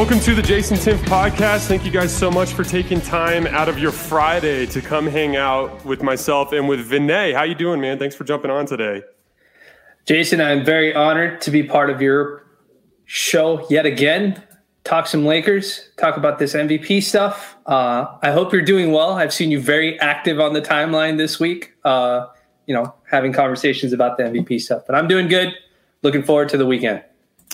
Welcome to the Jason Timpf podcast. Thank you guys so much for taking time out of your Friday to come hang out with myself and with Vinay. How you doing, man? Thanks for jumping on today. Jason, I'm very honored to be part of your show yet again. Talk some Lakers, talk about this MVP stuff. Uh, I hope you're doing well. I've seen you very active on the timeline this week, uh, you know, having conversations about the MVP stuff. But I'm doing good. Looking forward to the weekend.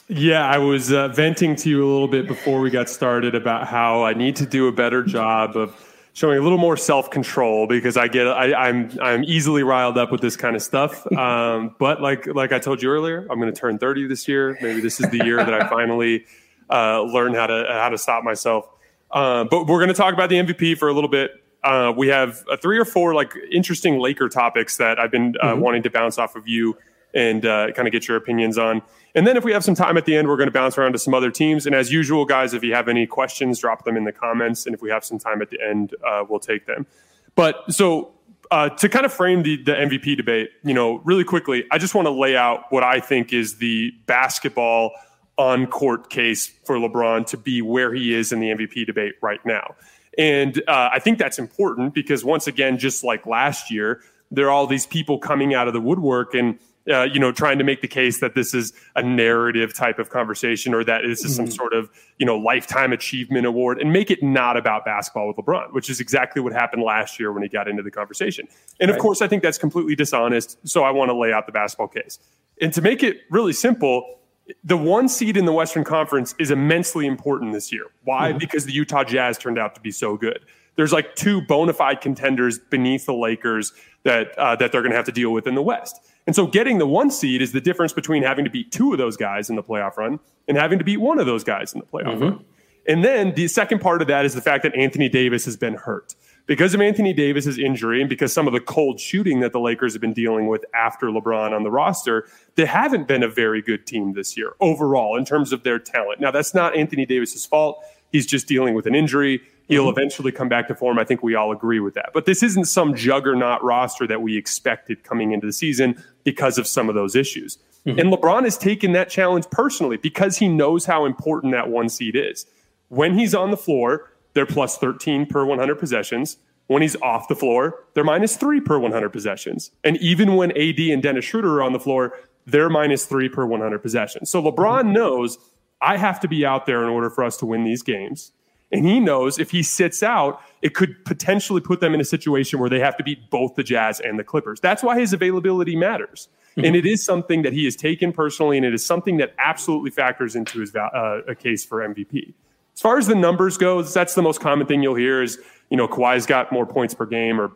Yeah, I was uh, venting to you a little bit before we got started about how I need to do a better job of showing a little more self control because I get I, am I'm, I'm easily riled up with this kind of stuff. Um, but like like I told you earlier, I'm going to turn 30 this year. Maybe this is the year that I finally uh, learn how to how to stop myself. Uh, but we're going to talk about the MVP for a little bit. Uh, we have three or four like interesting Laker topics that I've been uh, mm-hmm. wanting to bounce off of you and uh, kind of get your opinions on. And then if we have some time at the end, we're going to bounce around to some other teams. And as usual, guys, if you have any questions, drop them in the comments. And if we have some time at the end, uh, we'll take them. But so uh, to kind of frame the, the MVP debate, you know, really quickly, I just want to lay out what I think is the basketball on court case for LeBron to be where he is in the MVP debate right now. And uh, I think that's important because once again, just like last year, there are all these people coming out of the woodwork and uh, you know, trying to make the case that this is a narrative type of conversation or that this is mm-hmm. some sort of, you know, lifetime achievement award and make it not about basketball with LeBron, which is exactly what happened last year when he got into the conversation. And right. of course, I think that's completely dishonest. So I want to lay out the basketball case. And to make it really simple, the one seed in the Western Conference is immensely important this year. Why? Mm-hmm. Because the Utah Jazz turned out to be so good. There's like two bona fide contenders beneath the Lakers that uh, that they're going to have to deal with in the West. And so getting the one seed is the difference between having to beat two of those guys in the playoff run and having to beat one of those guys in the playoff mm-hmm. run. And then the second part of that is the fact that Anthony Davis has been hurt. Because of Anthony Davis's injury and because some of the cold shooting that the Lakers have been dealing with after LeBron on the roster, they haven't been a very good team this year overall in terms of their talent. Now, that's not Anthony Davis's fault. He's just dealing with an injury. He'll mm-hmm. eventually come back to form. I think we all agree with that. But this isn't some juggernaut roster that we expected coming into the season because of some of those issues. Mm-hmm. And LeBron has taken that challenge personally because he knows how important that one seed is. When he's on the floor, they're plus 13 per 100 possessions. When he's off the floor, they're minus three per 100 possessions. And even when AD and Dennis Schroeder are on the floor, they're minus three per 100 possessions. So LeBron mm-hmm. knows I have to be out there in order for us to win these games. And he knows if he sits out, it could potentially put them in a situation where they have to beat both the Jazz and the Clippers. That's why his availability matters. Mm-hmm. And it is something that he has taken personally, and it is something that absolutely factors into his uh, a case for MVP. As far as the numbers goes, that's the most common thing you'll hear is, you know, Kawhi's got more points per game or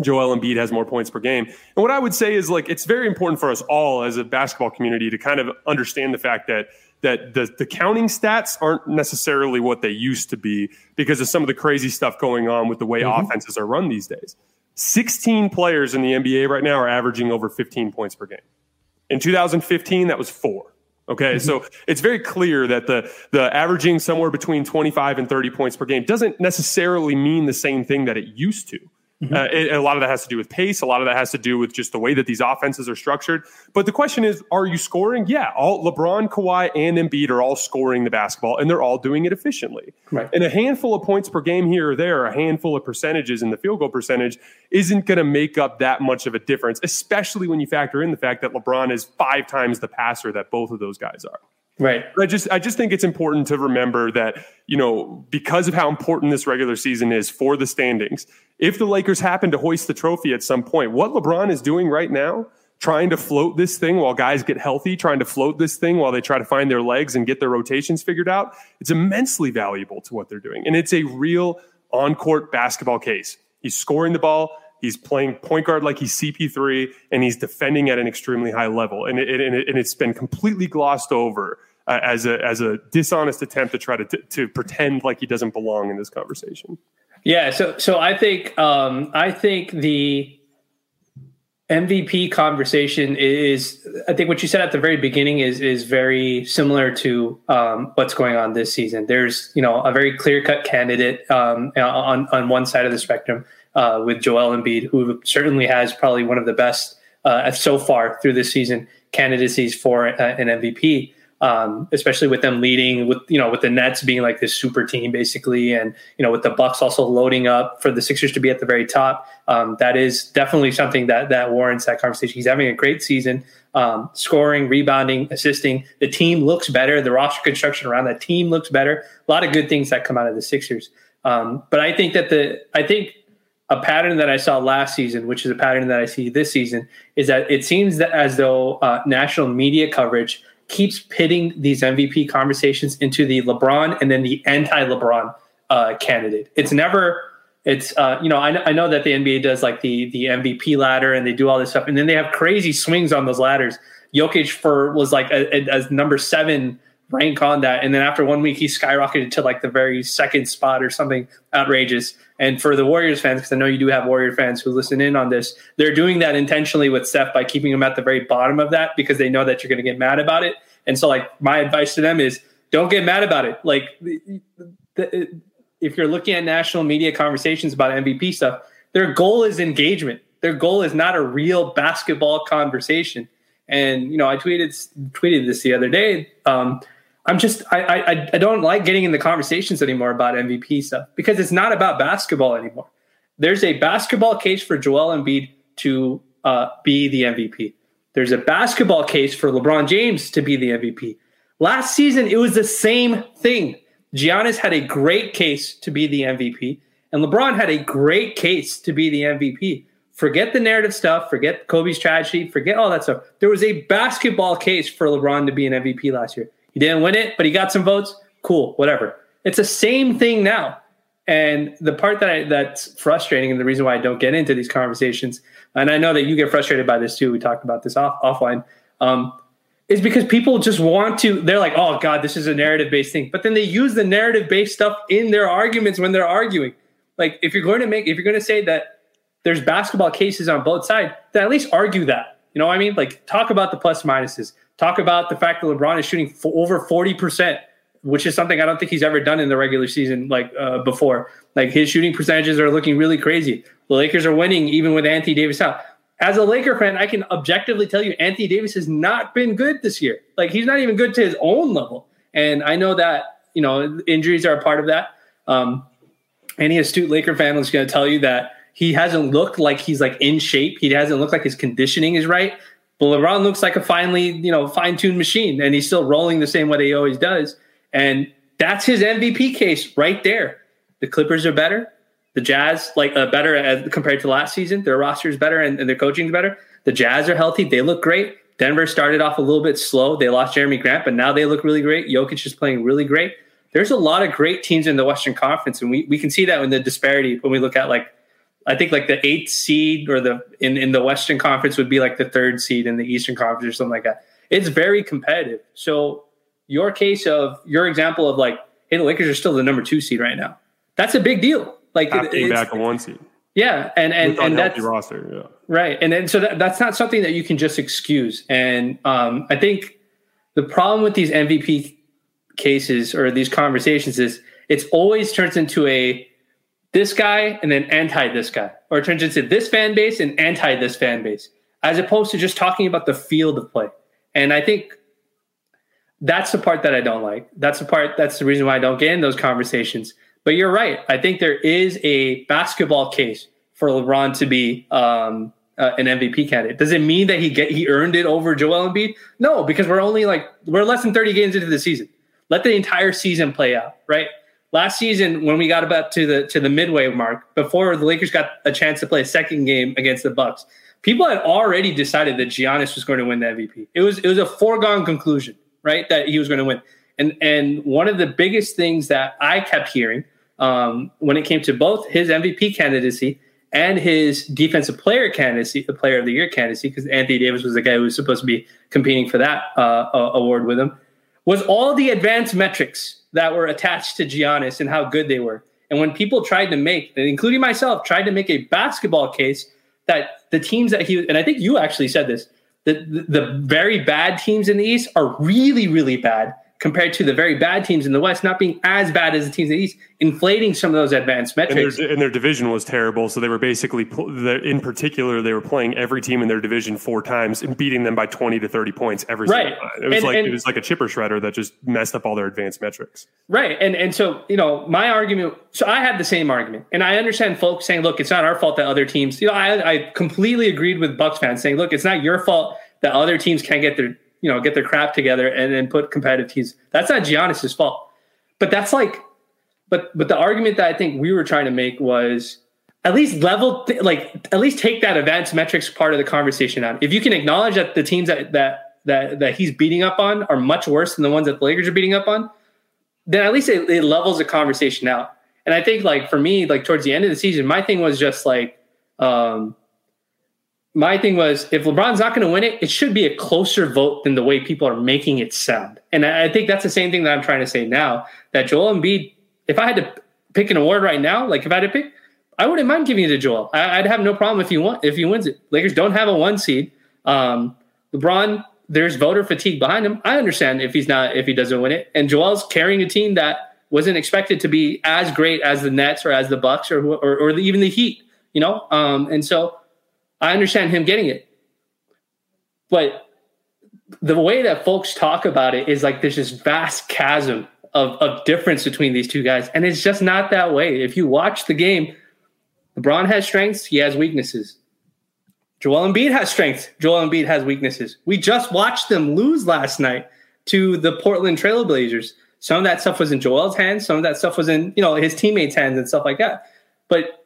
Joel Embiid has more points per game. And what I would say is like it's very important for us all as a basketball community to kind of understand the fact that that the, the counting stats aren't necessarily what they used to be because of some of the crazy stuff going on with the way mm-hmm. offenses are run these days. 16 players in the NBA right now are averaging over 15 points per game. In 2015, that was four. Okay, mm-hmm. so it's very clear that the the averaging somewhere between 25 and 30 points per game doesn't necessarily mean the same thing that it used to. Mm-hmm. Uh, it, a lot of that has to do with pace. A lot of that has to do with just the way that these offenses are structured. But the question is, are you scoring? Yeah, all LeBron, Kawhi, and Embiid are all scoring the basketball, and they're all doing it efficiently. Right. And a handful of points per game here or there, a handful of percentages in the field goal percentage, isn't going to make up that much of a difference, especially when you factor in the fact that LeBron is five times the passer that both of those guys are. Right. I just I just think it's important to remember that, you know, because of how important this regular season is for the standings, if the Lakers happen to hoist the trophy at some point, what LeBron is doing right now, trying to float this thing while guys get healthy, trying to float this thing while they try to find their legs and get their rotations figured out, it's immensely valuable to what they're doing. And it's a real on-court basketball case. He's scoring the ball, He's playing point guard like he's CP3, and he's defending at an extremely high level. And, it, and, it, and it's been completely glossed over uh, as a as a dishonest attempt to try to to pretend like he doesn't belong in this conversation. Yeah, so so I think um, I think the MVP conversation is I think what you said at the very beginning is is very similar to um, what's going on this season. There's you know a very clear cut candidate um, on on one side of the spectrum uh, with Joel Embiid, who certainly has probably one of the best uh, so far through this season candidacies for uh, an MVP. Um, especially with them leading with you know with the Nets being like this super team basically, and you know with the Bucks also loading up for the Sixers to be at the very top. Um, that is definitely something that that warrants that conversation. He's having a great season, um, scoring, rebounding, assisting. The team looks better. The roster construction around that team looks better. A lot of good things that come out of the Sixers. Um, but I think that the I think a pattern that I saw last season, which is a pattern that I see this season, is that it seems that as though uh, national media coverage keeps pitting these MVP conversations into the LeBron and then the anti-LeBron uh, candidate. It's never. It's uh, you know I, I know that the NBA does like the the MVP ladder and they do all this stuff and then they have crazy swings on those ladders. Jokic for was like as number seven rank on that, and then after one week he skyrocketed to like the very second spot or something outrageous. And for the Warriors fans, because I know you do have Warrior fans who listen in on this, they're doing that intentionally with Steph by keeping him at the very bottom of that because they know that you're going to get mad about it. And so, like, my advice to them is don't get mad about it. Like, the, the, if you're looking at national media conversations about MVP stuff, their goal is engagement. Their goal is not a real basketball conversation. And you know, I tweeted tweeted this the other day. Um, I'm just I, I I don't like getting in the conversations anymore about MVP stuff because it's not about basketball anymore. There's a basketball case for Joel Embiid to uh, be the MVP. There's a basketball case for LeBron James to be the MVP. Last season, it was the same thing. Giannis had a great case to be the MVP, and LeBron had a great case to be the MVP. Forget the narrative stuff, forget Kobe's tragedy, forget all that stuff. There was a basketball case for LeBron to be an MVP last year. He didn't win it, but he got some votes. Cool, whatever. It's the same thing now. And the part that I, that's frustrating, and the reason why I don't get into these conversations, and I know that you get frustrated by this too. We talked about this off, offline. Um, is because people just want to. They're like, "Oh God, this is a narrative based thing," but then they use the narrative based stuff in their arguments when they're arguing. Like, if you're going to make, if you're going to say that there's basketball cases on both sides, then at least argue that. You know what I mean? Like, talk about the plus minuses. Talk about the fact that LeBron is shooting over 40%, which is something I don't think he's ever done in the regular season like uh, before. Like his shooting percentages are looking really crazy. The Lakers are winning even with Anthony Davis out. As a Laker fan, I can objectively tell you Anthony Davis has not been good this year. Like he's not even good to his own level. And I know that, you know, injuries are a part of that. Um, any astute Laker fan is going to tell you that he hasn't looked like he's like in shape. He hasn't looked like his conditioning is right. But LeBron looks like a finely, you know, fine-tuned machine, and he's still rolling the same way he always does. And that's his MVP case right there. The Clippers are better. The Jazz, like uh, better as, compared to last season. Their roster is better and, and their coaching is better. The Jazz are healthy. They look great. Denver started off a little bit slow. They lost Jerami Grant, but now they look really great. Jokic is playing really great. There's a lot of great teams in the Western Conference, and we, we can see that in the disparity when we look at like I think like the eighth seed or the in, in the Western Conference would be like the third seed in the Eastern Conference or something like that. It's very competitive. So your case of your example of like, hey, the Lakers are still the number two seed right now. That's a big deal. Like Half it, back a one seed. Yeah, and and and that's roster. Yeah, right. And then so that, that's not something that you can just excuse. And um, I think the problem with these MVP cases or these conversations is it's always turns into a this guy and then anti this guy, or it turns into this fan base and anti this fan base, as opposed to just talking about the field of play. And I think that's the part that I don't like. That's the part, that's the reason why I don't get in those conversations. But you're right. I think there is a basketball case for LeBron to be um, uh, an MVP candidate. Does it mean that he get he earned it over Joel Embiid? No, because we're only like we're less than 30 games into the season. Let the entire season play out, right? Last season when we got about to the to the midway mark before the Lakers got a chance to play a second game against the Bucks, people had already decided that Giannis was going to win the MVP. It was it was a foregone conclusion, right, that he was going to win. And and one of the biggest things that I kept hearing um, when it came to both his MVP candidacy and his defensive player candidacy, the player of the year candidacy, because Anthony Davis was the guy who was supposed to be competing for that uh, award with him, was all the advanced metrics that were attached to Giannis and how good they were. And when people tried to make, including myself, tried to make a basketball case that the teams that he and I think you actually said this, that the, the very bad teams in the East are really, really bad. Compared to the very bad teams in the West not being as bad as the teams in the East, inflating some of those advanced metrics. And their, and their division was terrible, so they were basically, in particular, they were playing every team in their division four times and beating them by twenty to thirty points every right. time. It was and, like and, it was like a chipper shredder that just messed up all their advanced metrics. Right, and and so you know my argument. So I had the same argument, and I understand folks saying, "Look, it's not our fault that other teams." You know, I I completely agreed with Bucks fans saying, "Look, it's not your fault that other teams can't get their you know get their crap together and then put competitive teams. That's not Giannis's fault. But that's like, but but the argument that I think we were trying to make was at least level like at least take that advanced metrics part of the conversation out. If you can acknowledge that the teams that that that that he's beating up on are much worse than the ones that the Lakers are beating up on, then at least it, it levels the conversation out. And I think like for me, like towards the end of the season, my thing was just like um my thing was if LeBron's not going to win it, it should be a closer vote than the way people are making it sound. And I think that's the same thing that I'm trying to say now. That Joel Embiid, if I had to pick an award right now, like if I had to pick, I wouldn't mind giving it to Joel. I, would have no problem if he won if he wins it. Lakers don't have a one seed. Um, LeBron, there's voter fatigue behind him. I understand if he's not if he doesn't win it. And Joel's carrying a team that wasn't expected to be as great as the Nets or as the Bucks or or, or even the Heat. You know, um, and so I understand him getting it. But the way that folks talk about it is like there's this vast chasm of, of difference between these two guys. And it's just not that way. If you watch the game, LeBron has strengths, he has weaknesses. Joel Embiid has strengths, Joel Embiid has weaknesses. We just watched them lose last night to the Portland Trailblazers. Some of that stuff was in Joel's hands, some of that stuff was in, you know, his teammates' hands and stuff like that. But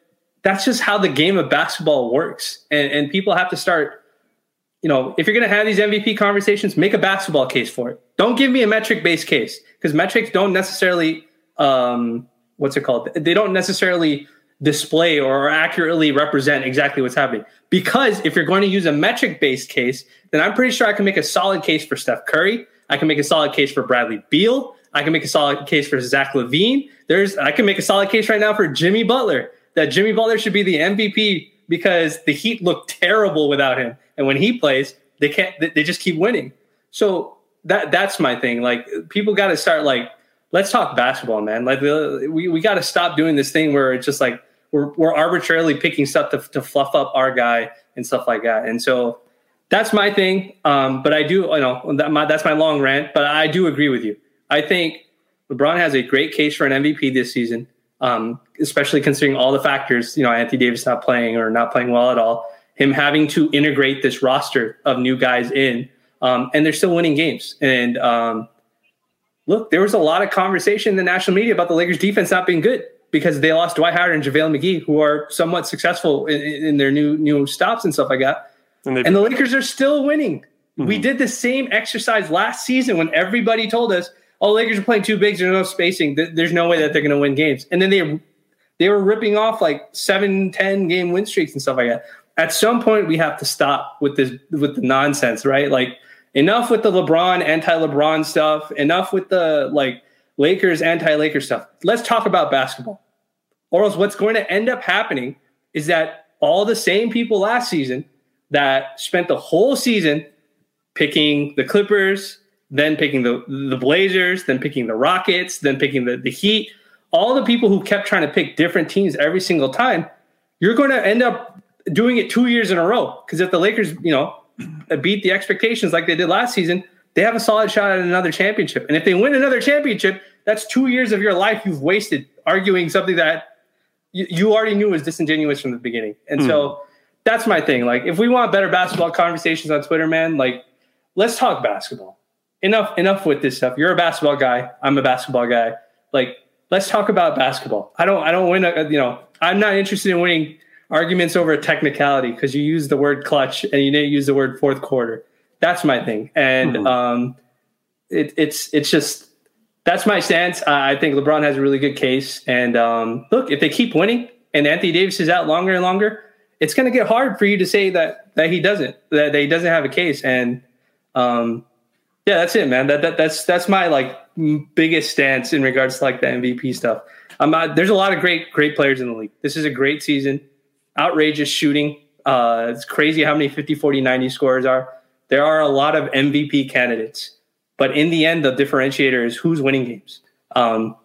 that's just how the game of basketball works. And, and people have to start, you know, if you're going to have these MVP conversations, make a basketball case for it. Don't give me a metric based case because metrics don't necessarily, um, what's it called? They don't necessarily display or accurately represent exactly what's happening. Because if you're going to use a metric based case, then I'm pretty sure I can make a solid case for Steph Curry. I can make a solid case for Bradley Beal. I can make a solid case for Zach LaVine. There's I can make a solid case right now for Jimmy Butler that Jimmy Butler should be the MVP because the Heat look terrible without him, and when he plays, they can't. They just keep winning. So that that's my thing. Like people got to start like let's talk basketball, man. Like we we got to stop doing this thing where it's just like we're we're arbitrarily picking stuff to to fluff up our guy and stuff like that. And so that's my thing. Um, but I do, you know, that my, that's my long rant. But I do agree with you. I think LeBron has a great case for an MVP this season um, especially considering all the factors, you know, Anthony Davis not playing or not playing well at all, him having to integrate this roster of new guys in, um, and they're still winning games. And um, look, there was a lot of conversation in the national media about the Lakers defense not being good because they lost Dwight Howard and JaVale McGee, who are somewhat successful in, in their new new stops and stuff like that. And, and the Lakers are still winning. Mm-hmm. We did the same exercise last season when everybody told us – oh, Lakers are playing two bigs. There's no spacing. There's no way that they're going to win games. And then they they were ripping off like seven, 10 game win streaks and stuff like that. At some point, we have to stop with this with the nonsense, right? Like enough with the LeBron anti-LeBron stuff. Enough with the like Lakers anti-Lakers stuff. Let's talk about basketball. Or else, what's going to end up happening is that all the same people last season that spent the whole season picking the Clippers, then picking the the Blazers, then picking the Rockets, then picking the, the Heat, all the people who kept trying to pick different teams every single time, you're going to end up doing it two years in a row. Because if the Lakers, you know, beat the expectations like they did last season, they have a solid shot at another championship. And if they win another championship, that's two years of your life you've wasted arguing something that you, you already knew was disingenuous from the beginning. And mm. so that's my thing. Like, if we want better basketball conversations on Twitter, man, like, let's talk basketball enough enough with this stuff. You're a basketball guy. I'm a basketball guy. Like, let's talk about basketball. I don't I don't win. A, you know, I'm not interested in winning arguments over a technicality because you use the word clutch and you didn't use the word fourth quarter. That's my thing, and mm-hmm. um, it, it's it's just that's my stance. I think LeBron has a really good case, and um, look, if they keep winning and Anthony Davis is out longer and longer, it's going to get hard for you to say that that he doesn't that, that he doesn't have a case, and um, yeah, that's it, man. That, that that's that's my like biggest stance in regards to like the MVP stuff. I'm not, there's a lot of great great players in the league. This is a great season. Outrageous shooting. Uh, it's crazy how many 50, 40, 90 scores are. There are a lot of MVP candidates. But in the end, the differentiator is who's winning games. Um,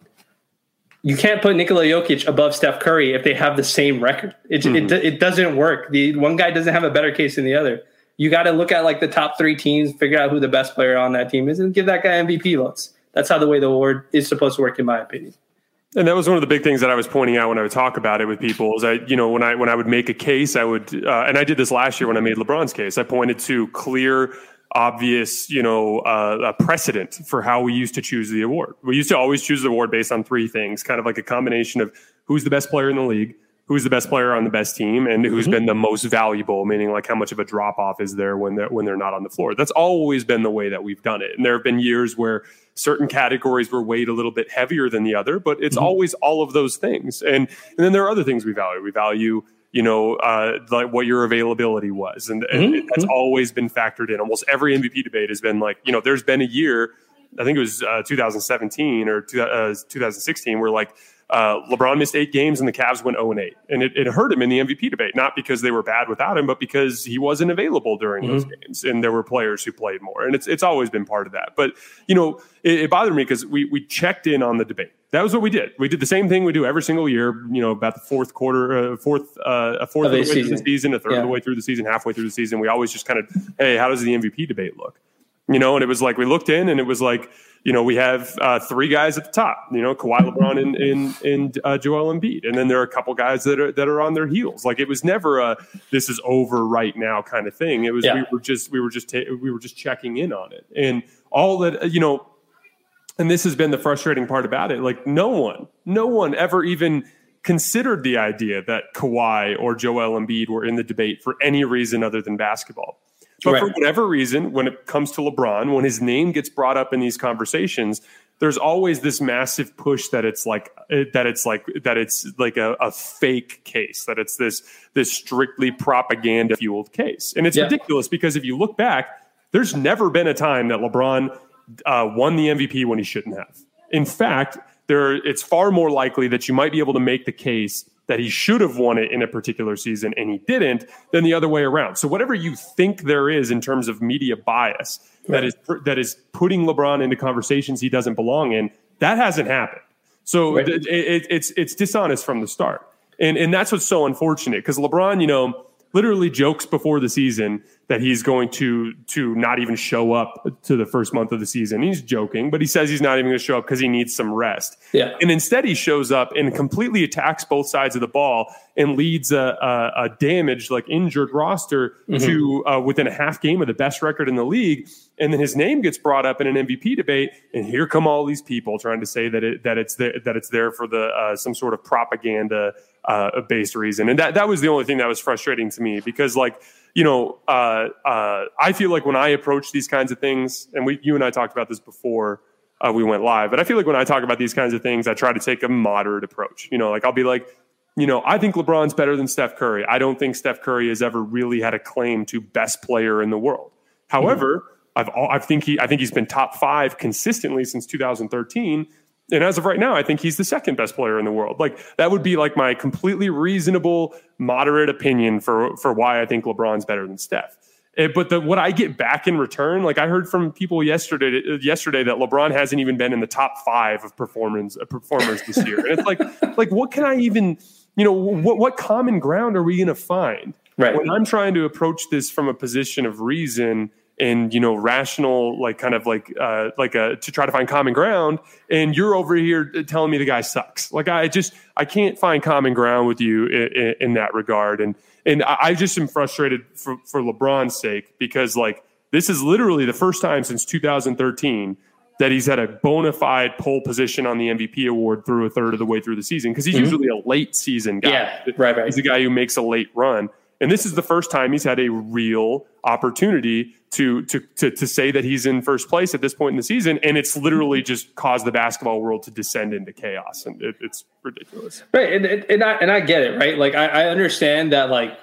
you can't put Nikola Jokic above Steph Curry if they have the same record. It, mm-hmm. it, it doesn't work. The one guy doesn't have a better case than the other. You got to look at like the top three teams, figure out who the best player on that team is, and give that guy MVP votes. That's how the way the award is supposed to work, in my opinion. And that was one of the big things that I was pointing out when I would talk about it with people. Is I, you know, when I when I would make a case, I would, uh, and I did this last year when I made LeBron's case. I pointed to clear obvious, you know, uh, precedent for how we used to choose the award. We used to always choose the award based on three things, kind of like a combination of who's the best player in the league, who's the best player on the best team, and who's mm-hmm. been the most valuable, meaning like how much of a drop off is there when they're when they're not on the floor. That's always been the way that we've done it. And there have been years where certain categories were weighed a little bit heavier than the other, but it's mm-hmm. always all of those things. And and then there are other things we value. We value you know, uh, like what your availability was. And, and mm-hmm. that's mm-hmm. always been factored in. Almost every MVP debate has been like, you know, there's been a year, I think it was uh, 2017 or two, uh, 2016, where like uh, LeBron missed eight games and the Cavs went 0 and 8. And it, it, hurt him in the MVP debate, not because they were bad without him, but because he wasn't available during mm-hmm. those games. And there were players who played more. And it's, it's always been part of that. But, you know, it, it bothered me because we, we checked in on the debate. That was what we did. We did the same thing we do every single year, you know, about the fourth quarter, uh, fourth, uh, a fourth of, the way season. through the season, a third yeah. of the way through the season, halfway through the season. We always just kind of, hey, how does the MVP debate look? You know, and it was like we looked in and it was like, you know, we have uh, three guys at the top. You know, Kawhi, LeBron, and and, and uh, Joel Embiid, and then there are a couple guys that are that are on their heels. Like it was never a this is over right now kind of thing. It was yeah. we were just we were just ta- we were just checking in on it, and all that you know. And this has been the frustrating part about it. Like no one, no one ever even considered the idea that Kawhi or Joel Embiid were in the debate for any reason other than basketball. But right. for whatever reason, when it comes to LeBron, when his name gets brought up in these conversations, there's always this massive push that it's like eh, that it's like that it's like a, a fake case that it's this this strictly propaganda fueled case and it's yeah. ridiculous because if you look back there's never been a time that lebron uh, won the mvp when he shouldn't have in fact there it's far more likely that you might be able to make the case that he should have won it in a particular season and he didn't than the other way around. So whatever you think there is in terms of media bias right. that is that is putting LeBron into conversations he doesn't belong in, that hasn't happened. So right. it, it, it's it's dishonest from the start. And and that's what's so unfortunate because LeBron, you know, literally jokes before the season that he's going to to not even show up to the first month of the season. He's joking, but he says he's not even going to show up because he needs some rest. Yeah. And instead, he shows up and completely attacks both sides of the ball and leads a, a, a damaged, like injured roster mm-hmm. to uh, within a half game of the best record in the league. And then his name gets brought up in an MVP debate, and here come all these people trying to say that it that it's there that it's there for the uh, some sort of propaganda uh, based reason. And that, that was the only thing that was frustrating to me because, like, you know, uh, uh, I feel like when I approach these kinds of things, and we, you and I talked about this before uh, we went live, but I feel like when I talk about these kinds of things, I try to take a moderate approach. You know, like I'll be like, you know, I think LeBron's better than Steph Curry. I don't think Steph Curry has ever really had a claim to best player in the world. However, mm-hmm. I've I think he I think he's been top five consistently since 2013 and as of right now, I think he's the second best player in the world. Like that would be like my completely reasonable, moderate opinion for for why I think LeBron's better than Steph. Eh, but the, what I get back in return, like I heard from people yesterday, yesterday that LeBron hasn't even been in the top five of performance uh, performers this year, and it's like, like what can I even, you know, what what common ground are we going to find? Right. When I'm trying to approach this from a position of reason and you know rational like kind of like uh like a to try to find common ground and you're over here telling me the guy sucks like i just i can't find common ground with you in, in that regard and and i just am frustrated for for lebron's sake because like this is literally the first time since 2013 that he's had a bona fide pole position on the MVP award through a third of the way through the season because he's mm-hmm. usually a late season guy. Yeah, right, right. He's a guy who makes a late run. And this is the first time he's had a real opportunity to, to to to say that he's in first place at this point in the season, and it's literally just caused the basketball world to descend into chaos, and it, it's ridiculous. Right, and and I, and I get it, right? Like I, I understand that. Like,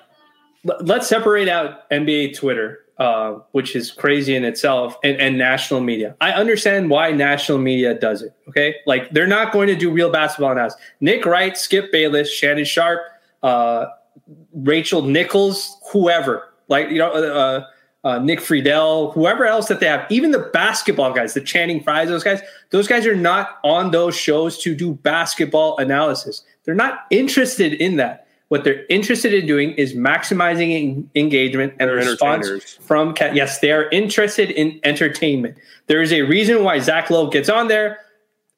let's separate out NBA Twitter, uh, which is crazy in itself, and, and national media. I understand why national media does it. Okay, like they're not going to do real basketball analysis. Nick Wright, Skip Bayless, Shannon Sharpe, Uh, Rachel Nichols, whoever, like you know, uh, uh, Nick Friedell, whoever else that they have, even the basketball guys, the Channing Fryes, those guys, those guys are not on those shows to do basketball analysis. They're not interested in that. What they're interested in doing is maximizing engagement and they're response from yes, they are interested in entertainment. There is a reason why Zach Lowe gets on there.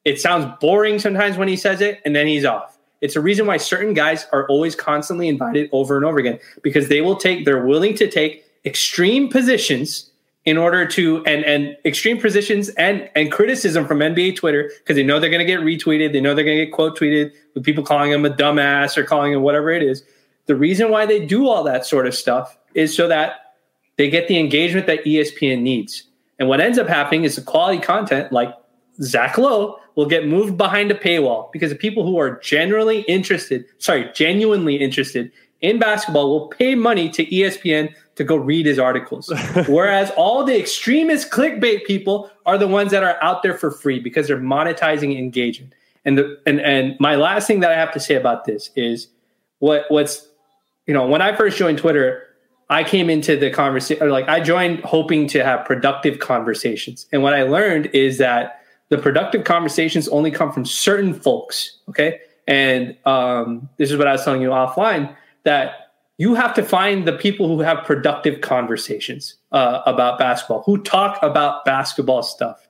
It sounds boring sometimes when he says it, and then he's off. It's a reason why certain guys are always constantly invited over and over again because they will take, they're willing to take extreme positions in order to and and extreme positions and and criticism from NBA Twitter because they know they're going to get retweeted, they know they're going to get quote tweeted with people calling him a dumbass or calling him whatever it is. The reason why they do all that sort of stuff is so that they get the engagement that ESPN needs. And what ends up happening is the quality content, like Zach Lowe, will get moved behind a paywall because the people who are generally interested, sorry, genuinely interested in basketball will pay money to ESPN to go read his articles. Whereas all the extremist clickbait people are the ones that are out there for free because they're monetizing engagement. And the and and my last thing that I have to say about this is what what's you know when I first joined Twitter, I came into the conversation like I joined hoping to have productive conversations. And what I learned is that the productive conversations only come from certain folks. Okay. And um, this is what I was telling you offline that you have to find the people who have productive conversations uh, about basketball, who talk about basketball stuff.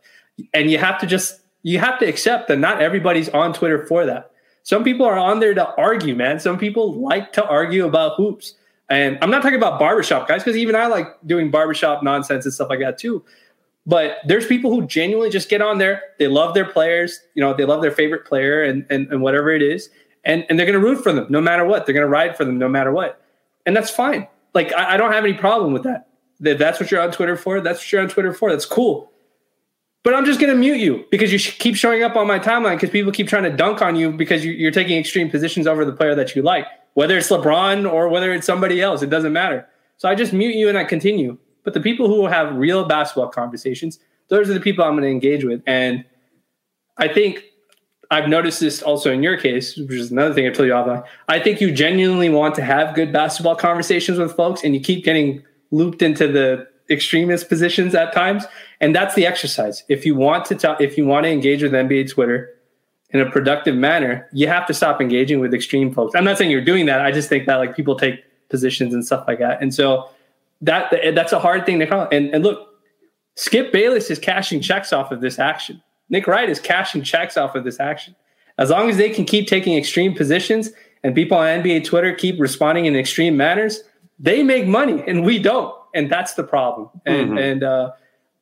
And you have to just, you have to accept that not everybody's on Twitter for that. Some people are on there to argue, man. Some people like to argue about hoops. And I'm not talking about barbershop guys, because even I like doing barbershop nonsense and stuff like that too. But there's people who genuinely just get on there. They love their players, you know, they love their favorite player and, and, and whatever it is. And, and they're going to root for them no matter what. They're going to ride for them no matter what and that's fine. Like I, I don't have any problem with that. That that's what you're on Twitter for. That's what you're on Twitter for. That's cool. But I'm just going to mute you because you keep showing up on my timeline because people keep trying to dunk on you because you're taking extreme positions over the player that you like, whether it's LeBron or whether it's somebody else. It doesn't matter. So I just mute you and I continue. But the people who have real basketball conversations, those are the people I'm going to engage with. And I think I've noticed this also in your case, which is another thing I told you offline. I think you genuinely want to have good basketball conversations with folks, and you keep getting looped into the extremist positions at times, and that's the exercise. If you want to talk, if you want to engage with NBA Twitter in a productive manner, you have to stop engaging with extreme folks. I'm not saying you're doing that. I just think that like people take positions and stuff like that, and so that that's a hard thing to call. And, and look, Skip Bayless is cashing checks off of this action. Nick Wright is cashing checks off of this action. As long as they can keep taking extreme positions and people on NBA Twitter keep responding in extreme manners, they make money and we don't. And that's the problem. And, mm-hmm. and uh,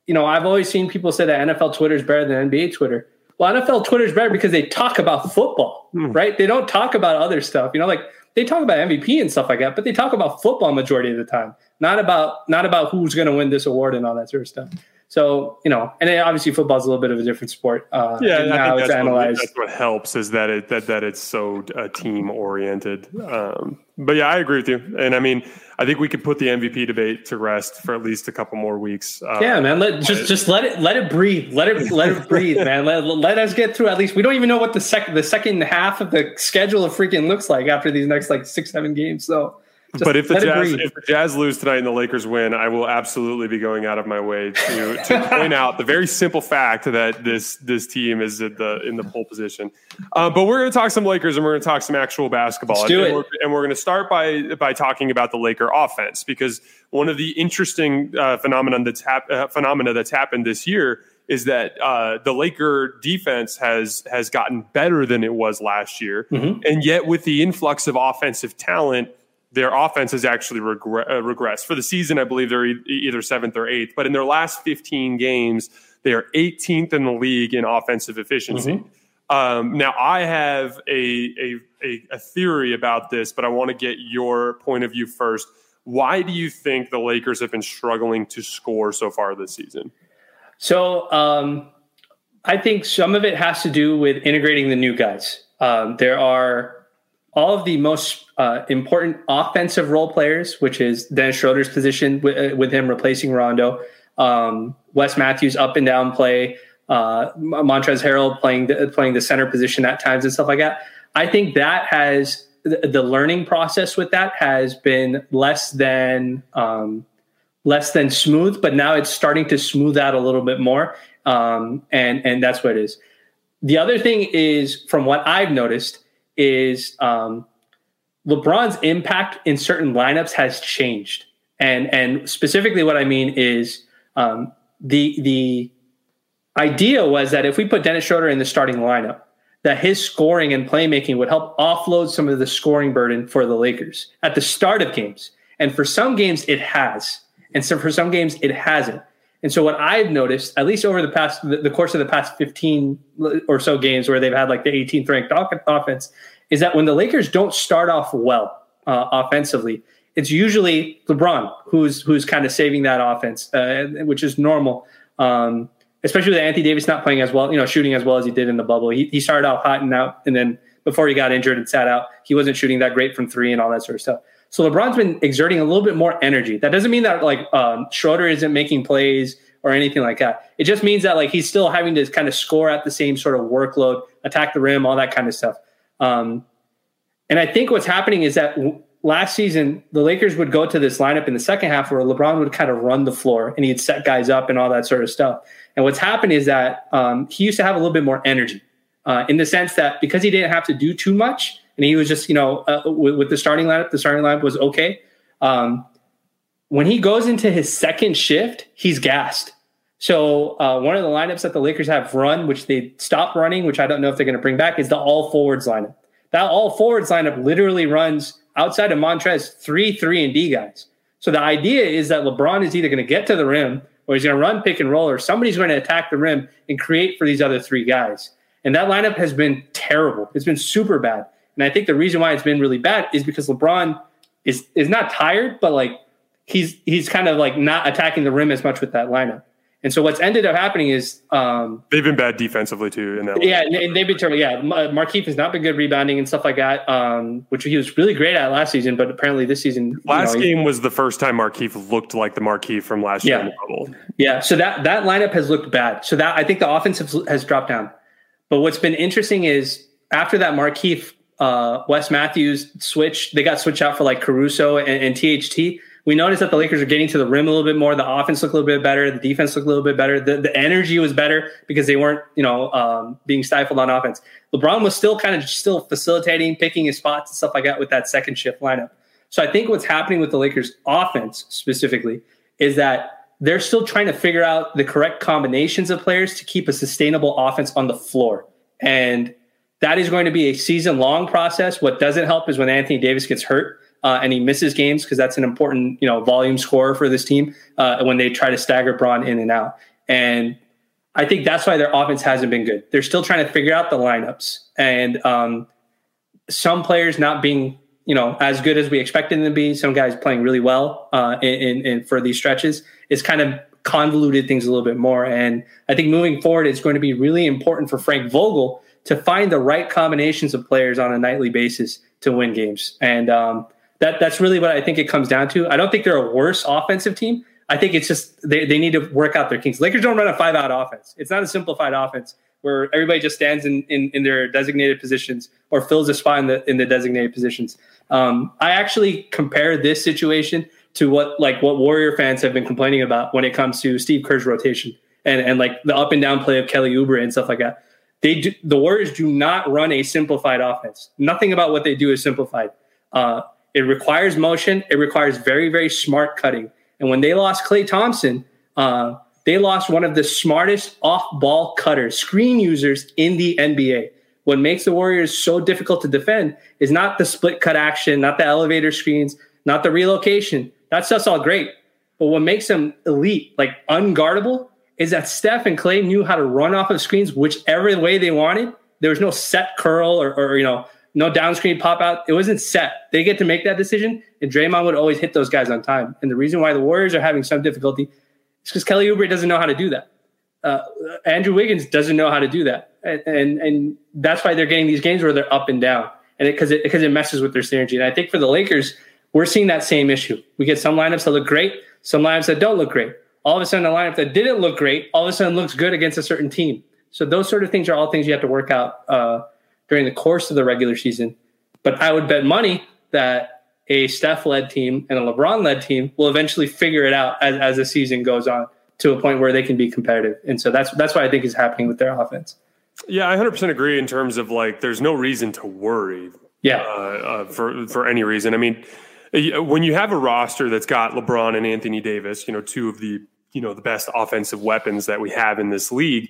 you know, I've always seen people say that NFL Twitter is better than NBA Twitter. Well, NFL Twitter is better because they talk about football, mm. right? They don't talk about other stuff. You know, like they talk about MVP and stuff like that, but they talk about football majority of the time, not about not about who's going to win this award and all that sort of stuff. So you know, and obviously football is a little bit of a different sport. Uh, yeah, I think that's analyzed. What, that's what helps is that it that that it's so uh, team oriented. Um, but yeah, I agree with you, and I mean, I think we could put the MVP debate to rest for at least a couple more weeks. Uh, yeah, man, let just just let it let it breathe, let it let it breathe, man. Let, let us get through at least. We don't even know what the second the second half of the schedule of freaking looks like after these next like six seven games. So just but if the Jazz if the Jazz lose tonight and the Lakers win, I will absolutely be going out of my way to to point out the very simple fact that this this team is at the in the pole position. Uh, but we're going to talk some Lakers and we're going to talk some actual basketball. Let's do and, it. We're, and we're going to start by by talking about the Laker offense because one of the interesting uh, phenomenon that's hap- uh, phenomena that's happened this year is that uh, the Laker defense has has gotten better than it was last year, mm-hmm. and yet with the influx of offensive talent their offense has actually regre- uh, regressed. For the season, I believe they're e- either seventh or eighth, but in their last 15 games, they are 18th in the league in offensive efficiency. Mm-hmm. Um, now, I have a, a, a, a theory about this, but I want to get your point of view first. Why do you think the Lakers have been struggling to score so far this season? So, um, I think some of it has to do with integrating the new guys. Um, there are all of the most uh, important offensive role players, which is Dennis Schroeder's position with, uh, with him replacing Rondo, um, Wes Matthews up and down play, uh, Montrezl Harrell playing the, playing the center position at times and stuff like that. I think that has the, the learning process with that has been less than um, less than smooth, but now it's starting to smooth out a little bit more. Um, and and that's what it is. The other thing is, from what I've noticed, is um, LeBron's impact in certain lineups has changed, and and specifically what I mean is um, the the idea was that if we put Dennis Schroeder in the starting lineup, that his scoring and playmaking would help offload some of the scoring burden for the Lakers at the start of games. And for some games, it has. And so for some games, it hasn't. And so what I've noticed, at least over the past the, course of the past 15 or so games where they've had like the 18th ranked offense, is that when the Lakers don't start off well uh, offensively, it's usually LeBron who's who's kind of saving that offense, uh, which is normal. Um, especially with Anthony Davis not playing as well, you know, shooting as well as he did in the bubble. He, he started out hot and out, and then before he got injured and sat out, he wasn't shooting that great from three and all that sort of stuff. So LeBron's been exerting a little bit more energy. That doesn't mean that like um, Schroeder isn't making plays or anything like that. It just means that like he's still having to kind of score at the same sort of workload, attack the rim, all that kind of stuff. Um, and I think what's happening is that w- last season the Lakers would go to this lineup in the second half where LeBron would kind of run the floor and he'd set guys up and all that sort of stuff. And what's happened is that um, he used to have a little bit more energy uh, in the sense that because he didn't have to do too much and he was just you know uh, with, with, the starting lineup, the starting lineup was okay. Um, when he goes into his second shift, he's gassed. So uh, one of the lineups that the Lakers have run, which they stopped running, which I don't know if they're going to bring back, is the all forwards lineup. That all forwards lineup literally runs outside of Montrez three three and D guys. So the idea is that LeBron is either going to get to the rim or he's going to run pick and roll, or somebody's going to attack the rim and create for these other three guys. And that lineup has been terrible. It's been super bad. And I think the reason why it's been really bad is because LeBron is is not tired, but like he's he's kind of like not attacking the rim as much with that lineup. And so what's ended up happening is um, they've been bad defensively too. In that yeah, and they've been terrible. Yeah, Markieff has not been good rebounding and stuff like that, um, which he was really great at last season. But apparently this season, last know, game was the first time Markieff looked like the Markieff from last yeah, year. Yeah, so that that lineup has looked bad. So that I think the offense has dropped down. But what's been interesting is after that Markieff uh, Wes Matthews switch, they got switched out for like Caruso and, and THT we noticed that the Lakers are getting to the rim a little bit more. The offense looked a little bit better. The defense looked a little bit better. The, the energy was better because they weren't, you know, um, being stifled on offense. LeBron was still kind of still facilitating, picking his spots and stuff like that with that second shift lineup. So I think what's happening with the Lakers offense specifically is that they're still trying to figure out the correct combinations of players to keep a sustainable offense on the floor. And that is going to be a season long process. What doesn't help is when Anthony Davis gets hurt uh, and he misses games because that's an important you know volume scorer for this team uh, when they try to stagger Bron in and out. And I think that's why their offense hasn't been good. They're still trying to figure out the lineups and um, some players not being you know as good as we expected them to be. Some guys playing really well uh, in, in, in for these stretches is kind of convoluted things a little bit more. And I think moving forward, it's going to be really important for Frank Vogel to find the right combinations of players on a nightly basis to win games. And um, that that's really what I think it comes down to. I don't think they're a worse offensive team. I think it's just they, they need to work out their kinks. Lakers don't run a five out offense. It's not a simplified offense where everybody just stands in, in, in their designated positions or fills a spot in the in the designated positions. Um, I actually compare this situation to what like what Warrior fans have been complaining about when it comes to Steve Kerr's rotation and and like the up and down play of Kelly Oubre and stuff like that. They do, the Warriors do not run a simplified offense. Nothing about what they do is simplified. Uh, it requires motion. It requires very, very smart cutting. And when they lost Klay Thompson, uh, they lost one of the smartest off-ball cutters, screen users in the NBA. What makes the Warriors so difficult to defend is not the split cut action, not the elevator screens, not the relocation. That's just all great. But what makes them elite, like unguardable, is that Steph and Klay knew how to run off of screens whichever way they wanted. There was no set curl or, or you know no downscreen pop out. It wasn't set. They get to make that decision, and Draymond would always hit those guys on time. And the reason why the Warriors are having some difficulty is because Kelly Oubre doesn't know how to do that. Uh, Andrew Wiggins doesn't know how to do that, and, and, and that's why they're getting these games where they're up and down, and because it because it, it messes with their synergy. And I think for the Lakers, we're seeing that same issue. We get some lineups that look great, some lineups that don't look great. All of a sudden, a lineup that didn't look great, all of a sudden looks good against a certain team. So those sort of things are all things you have to work out. Uh, during the course of the regular season. But I would bet money that a Steph led team and a LeBron led team will eventually figure it out as, as the season goes on to a point where they can be competitive. And so that's that's what I think is happening with their offense. Yeah, I 100% agree in terms of like there's no reason to worry. Yeah. Uh, uh, for for any reason. I mean, when you have a roster that's got LeBron and Anthony Davis, you know, two of the you know the best offensive weapons that we have in this league,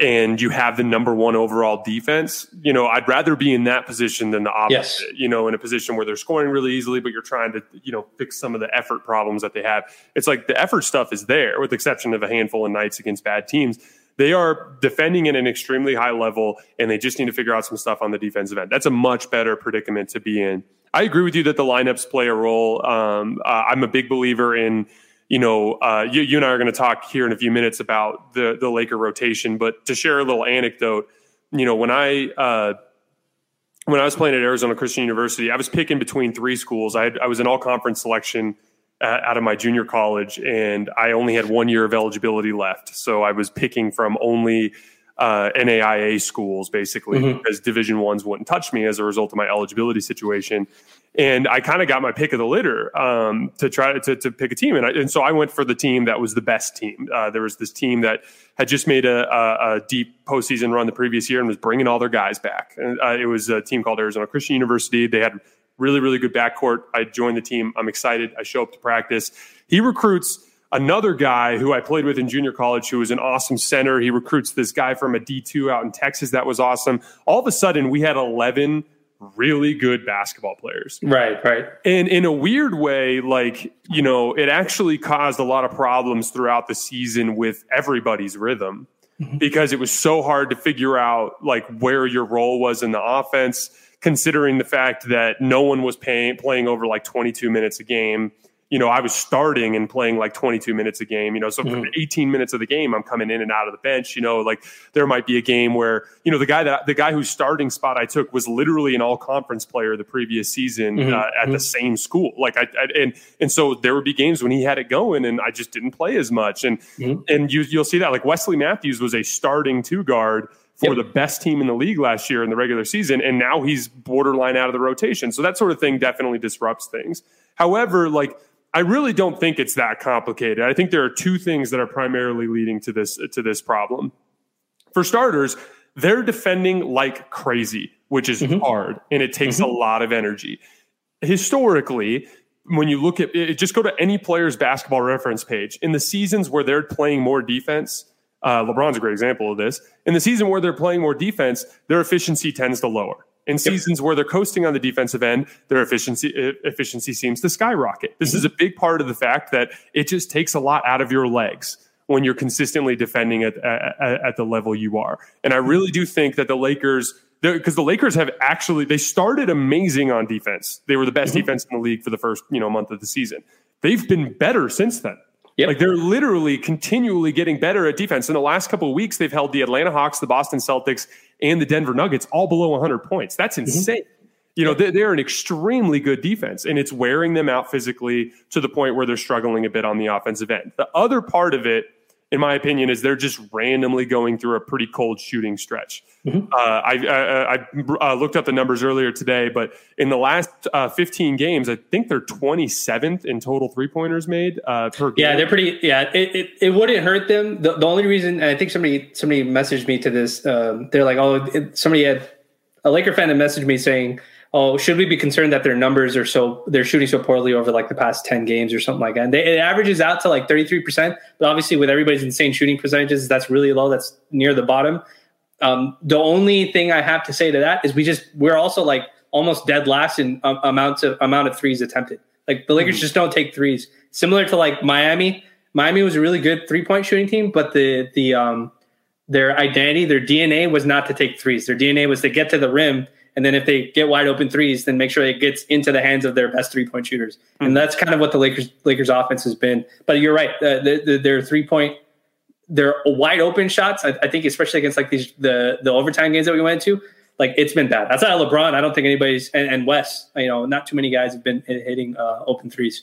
and you have the number one overall defense, you know, I'd rather be in that position than the opposite, yes. you know, in a position where they're scoring really easily, but you're trying to, you know, fix some of the effort problems that they have. It's like the effort stuff is there with the exception of a handful of nights against bad teams. They are defending at an extremely high level and they just need to figure out some stuff on the defensive end. That's a much better predicament to be in. I agree with you that the lineups play a role. Um, uh, I'm a big believer in, you know, uh, you, you and I are going to talk here in a few minutes about the the Laker rotation. But to share a little anecdote, you know, when I uh, when I was playing at Arizona Christian University, I was picking between three schools. I, had, I was an all conference selection uh, out of my junior college, and I only had one year of eligibility left. So I was picking from only uh, NAIA schools basically mm-hmm. because Division ones wouldn't touch me as a result of my eligibility situation. And I kind of got my pick of the litter um, to try to, to pick a team, and, I, and so I went for the team that was the best team. Uh, there was this team that had just made a, a, a, deep postseason run the previous year and was bringing all their guys back. And uh, it was a team called Arizona Christian University. They had really really good backcourt. I joined the team. I'm excited. I show up to practice. He recruits another guy who I played with in junior college who was an awesome center. He recruits this guy from a D2 out in Texas that was awesome. All of a sudden, we had 11 really good basketball players. Right, right. And in a weird way, like, you know, it actually caused a lot of problems throughout the season with everybody's rhythm mm-hmm. because it was so hard to figure out like where your role was in the offense considering the fact that no one was paying, playing over like 22 minutes a game you know, I was starting and playing like 22 minutes a game, you know, so mm-hmm. 18 minutes of the game, I'm coming in and out of the bench, you know, like there might be a game where, you know, the guy that the guy whose starting spot I took was literally an all conference player the previous season mm-hmm. uh, at mm-hmm. the same school. Like I, I, and, and so there would be games when he had it going and I just didn't play as much. And, mm-hmm. and you, you'll see that like Wesley Matthews was a starting two guard for yep. the best team in the league last year in the regular season. And now he's borderline out of the rotation. So that sort of thing definitely disrupts things. However, like, I really don't think it's that complicated. I think there are two things that are primarily leading to this to this problem. For starters, they're defending like crazy, which is mm-hmm. hard and it takes mm-hmm. a lot of energy. Historically, when you look at it, just go to any player's basketball reference page in the seasons where they're playing more defense. Uh, LeBron's a great example of this. In the season where they're playing more defense, their efficiency tends to lower. In seasons yep. where they're coasting on the defensive end, their efficiency efficiency seems to skyrocket. This mm-hmm. is a big part of the fact that it just takes a lot out of your legs when you're consistently defending at, at, at the level you are. And I really do think that the Lakers, because the Lakers have actually they started amazing on defense. They were the best mm-hmm. defense in the league for the first you know month of the season. They've been better since then. Yep. Like they're literally continually getting better at defense. In the last couple of weeks, they've held the Atlanta Hawks, the Boston Celtics, and the Denver Nuggets all below 100 points. That's mm-hmm. insane. Mm-hmm. You know, they're an extremely good defense, and it's wearing them out physically to the point where they're struggling a bit on the offensive end. The other part of it in my opinion, is they're just randomly going through a pretty cold shooting stretch. Mm-hmm. Uh, I, I, I uh, looked up the numbers earlier today, but in the last uh, 15 games, I think they're 27th in total three pointers made uh, per game. Yeah, they're pretty. Yeah, it, it, it wouldn't hurt them. The, the, only reason, and I think somebody somebody messaged me to this. Um, they're like, oh, it, somebody had a Laker fan that messaged me saying oh, should we be concerned that their numbers are so they're shooting so poorly over like the past 10 games or something like that? And they, it averages out to like 33%, but obviously with everybody's insane shooting percentages, that's really low. That's near the bottom. Um, the only thing I have to say to that is we just we're also like almost dead last in um, amounts of amount of threes attempted. Like the Lakers mm-hmm. just don't take threes. Similar to like Miami. Miami was a really good three point shooting team, but the the um their identity, their DNA was not to take threes. Their DNA was to get to the rim and then if they get wide open threes, then make sure it gets into the hands of their best three point shooters. Mm-hmm. And hmm. that's kind of what the Lakers Lakers offense has been. But you're right, uh, the, the, their three point, their wide open shots. I, I, think especially against like these the the overtime games that we went to, like it's been bad. That's not LeBron. I don't think anybody's and, and Wes. You know, not too many guys have been hitting uh, open threes.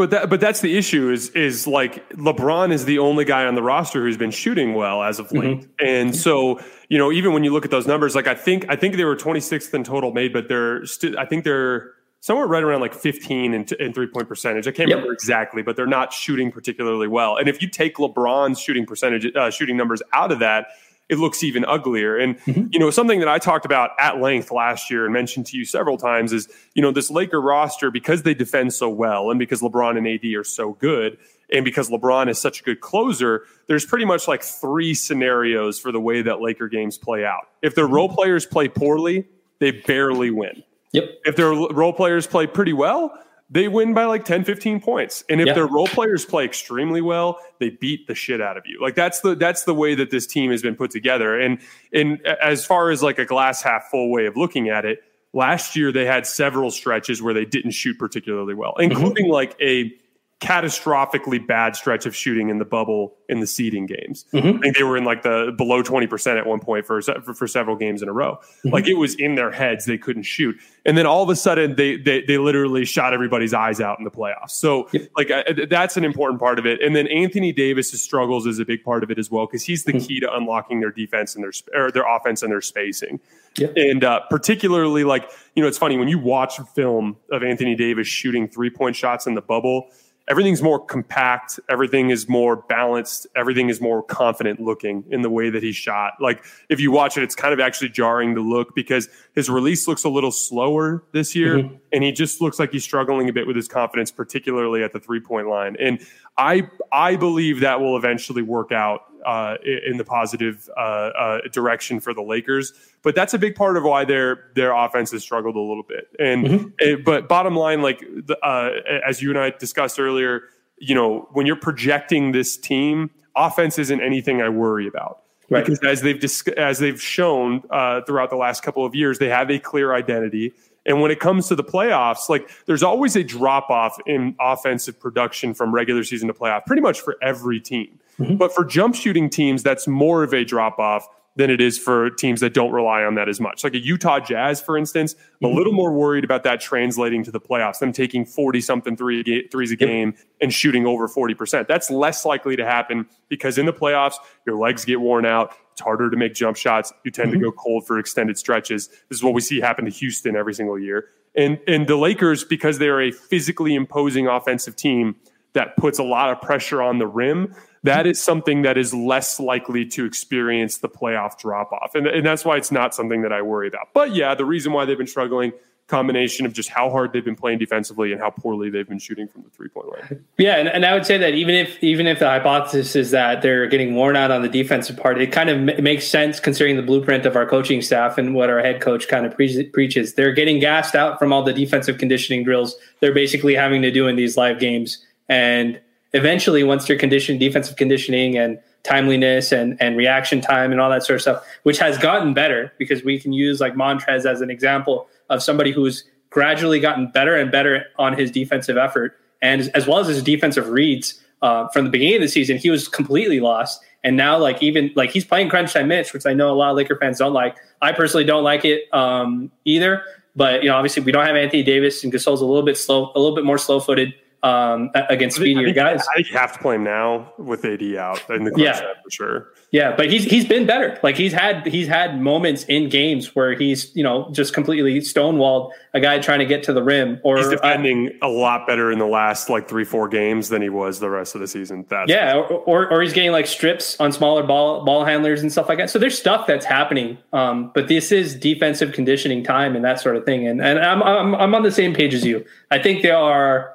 But that, but that's the issue is is like LeBron is the only guy on the roster who's been shooting well as of late, mm-hmm. and so you know even when you look at those numbers, like I think I think they were 26th in total made, but they're st- I think they're somewhere right around like 15 in, in three point percentage. I can't yep. remember exactly, but they're not shooting particularly well. And if you take LeBron's shooting percentage, uh, shooting numbers out of that, it looks even uglier. And mm-hmm. you know, something that I talked about at length last year and mentioned to you several times is you know this Laker roster because they defend so well and because LeBron and AD are so good. And because LeBron is such a good closer, there's pretty much like three scenarios for the way that Laker games play out. If their role players play poorly, they barely win. Yep. If their role players play pretty well, they win by like 10 15 points and if yep. their role players play extremely well they beat the shit out of you like that's the that's the way that this team has been put together and and as far as like a glass half full way of looking at it last year they had several stretches where they didn't shoot particularly well mm-hmm. including mm-hmm. like a catastrophically bad stretch of shooting in the bubble in the seeding games. Mm-hmm. I think they were in like the below 20% at one point for, for, for several games in a row. Mm-hmm. Like it was in their heads. They couldn't shoot. And then all of a sudden they, they, they literally shot everybody's eyes out in the playoffs. So yep. like that's an important part of it. And then Anthony Davis's struggles is a big part of it as well. Cause he's the mm-hmm. key to unlocking their defense and their, or their offense and their spacing. Yep. And uh, particularly like, you know, it's funny when you watch film of Anthony Davis shooting three point shots in the bubble, everything's more compact, everything is more balanced, everything is more confident looking in the way that he shot. Like if you watch it, it's kind of actually jarring to look because his release looks a little slower this year, mm-hmm. And he just looks like he's struggling a bit with his confidence, particularly at the three point line. And I I believe that will eventually work out uh, in the positive uh, uh, direction for the Lakers. But that's a big part of why their their offense has struggled a little bit. And mm-hmm. it, but bottom line, like the, uh, as you and I discussed earlier, you know, when you're projecting this team, offense isn't anything I worry about. Right. Because as they've dis- as they've shown uh, throughout the last couple of years, they have a clear identity. And when it comes to the playoffs, like there's always a drop off in offensive production from regular season to playoff, pretty much for every team. Mm-hmm. But for jump shooting teams, that's more of a drop off than it is for teams that don't rely on that as much. Like a Utah Jazz, for instance, I'm mm-hmm. a little more worried about that translating to the playoffs, them taking 40 something three, threes a game and shooting over 40%. That's less likely to happen because in the playoffs, your legs get worn out. It's harder to make jump shots. You tend mm-hmm. to go cold for extended stretches. This is what we see happen to Houston every single year. And, and the Lakers, because they're a physically imposing offensive team that puts a lot of pressure on the rim, that is something that is less likely to experience the playoff drop off. And, and that's why it's not something that I worry about. But yeah, the reason why they've been struggling combination of just how hard they've been playing defensively and how poorly they've been shooting from the three point line. Yeah, and, and, I would say that even if even if the hypothesis is that they're getting worn out on the defensive part, it kind of m- makes sense considering the blueprint of our coaching staff and what our head coach kind of pre- preaches. They're getting gassed out from all the defensive conditioning drills they're basically having to do in these live games and eventually once your condition defensive conditioning and timeliness and, and reaction time and all that sort of stuff, which has gotten better because we can use like Montrez as an example of somebody who's gradually gotten better and better on his defensive effort and as well as his defensive reads uh, from the beginning of the season, he was completely lost. And now, like even like he's playing crunch time minutes, which I know a lot of Laker fans don't like. I personally don't like it um, either. But you know, obviously, we don't have Anthony Davis, and Gasol's a little bit slow, a little bit more slow footed um, against speedier I think, guys. I you have to play him now with AD out in the yeah. for sure. Yeah, but he's he's been better. Like he's had he's had moments in games where he's you know just completely stonewalled a guy trying to get to the rim. Or he's defending uh, a lot better in the last like three four games than he was the rest of the season. That's yeah, or, or, or he's getting like strips on smaller ball ball handlers and stuff like that. So there's stuff that's happening. Um, but this is defensive conditioning time and that sort of thing. And and I'm I'm, I'm on the same page as you. I think there are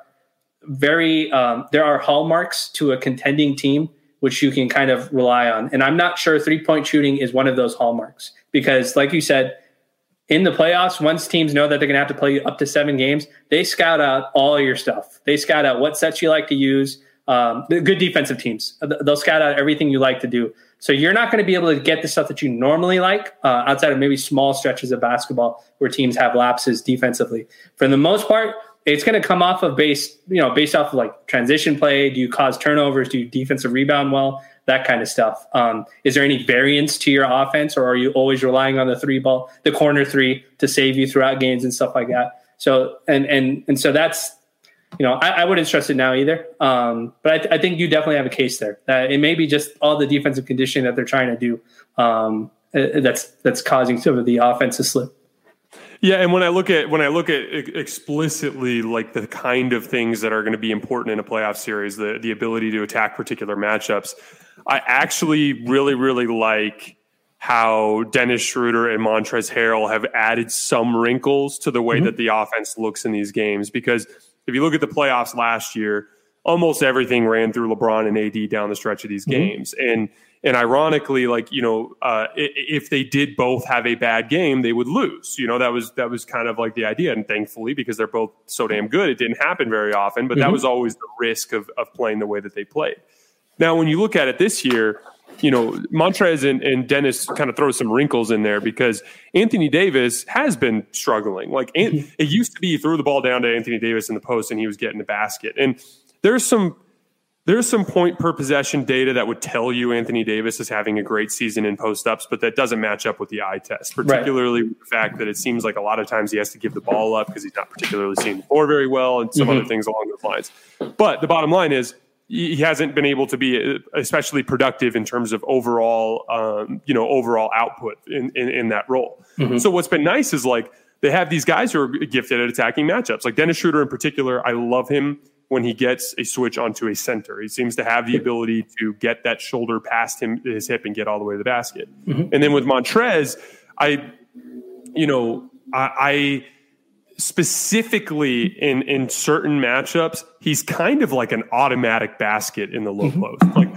very um, there are hallmarks to a contending team which you can kind of rely on. And I'm not sure three point shooting is one of those hallmarks because, like you said, in the playoffs, once teams know that they're going to have to play up to seven games, they scout out all your stuff. They scout out what sets you like to use. Um, good defensive teams, they'll scout out everything you like to do. So you're not going to be able to get the stuff that you normally like uh, outside of maybe small stretches of basketball where teams have lapses defensively. For the most part, it's going to come off of base, you know, based off of like transition play. Do you cause turnovers? Do you defensive rebound well? That kind of stuff. Um, is there any variance to your offense, or are you always relying on the three ball, the corner three, to save you throughout games and stuff like that? So and and and so that's you know I, I wouldn't stress it now either. Um, but I, th- I, think you definitely have a case there. That it may be just all the defensive conditioning that they're trying to do um, uh, that's that's causing some of the offense to slip. Yeah, and when I look at when I look at explicitly like the kind of things that are going to be important in a playoff series, the the ability to attack particular matchups, I actually really really like how Dennis Schroeder and Montrezl Harrell have added some wrinkles to the way mm-hmm. that the offense looks in these games. Because if you look at the playoffs last year, almost everything ran through LeBron and AD down the stretch of these mm-hmm. games, and and ironically, like you know, uh, if they did both have a bad game, they would lose. You know, that was that was kind of like the idea. And thankfully, because they're both so damn good, it didn't happen very often. But mm-hmm. that was always the risk of of playing the way that they played. Now, when you look at it this year, you know, Montrez and, and Dennis kind of throw some wrinkles in there because Anthony Davis has been struggling. Like mm-hmm. it used to be, you threw the ball down to Anthony Davis in the post and he was getting the basket. And there's some there's some point per possession data that would tell you Anthony Davis is having a great season in post ups, but that doesn't match up with the eye test, particularly right. the fact that it seems like a lot of times he has to give the ball up because he's not particularly seeing the floor very well and some mm-hmm. other things along those lines. But the bottom line is he hasn't been able to be especially productive in terms of overall, um, you know, overall output in, in, in that role. Mm-hmm. So what's been nice is like they have these guys who are gifted at attacking matchups, like Dennis Schroeder in particular. I love him when he gets a switch onto a center. He seems to have the ability to get that shoulder past him, his hip, and get all the way to the basket. Mm-hmm. And then with Montrez, I, you know, I, I specifically in in certain matchups, he's kind of like an automatic basket in the low mm-hmm. post. Like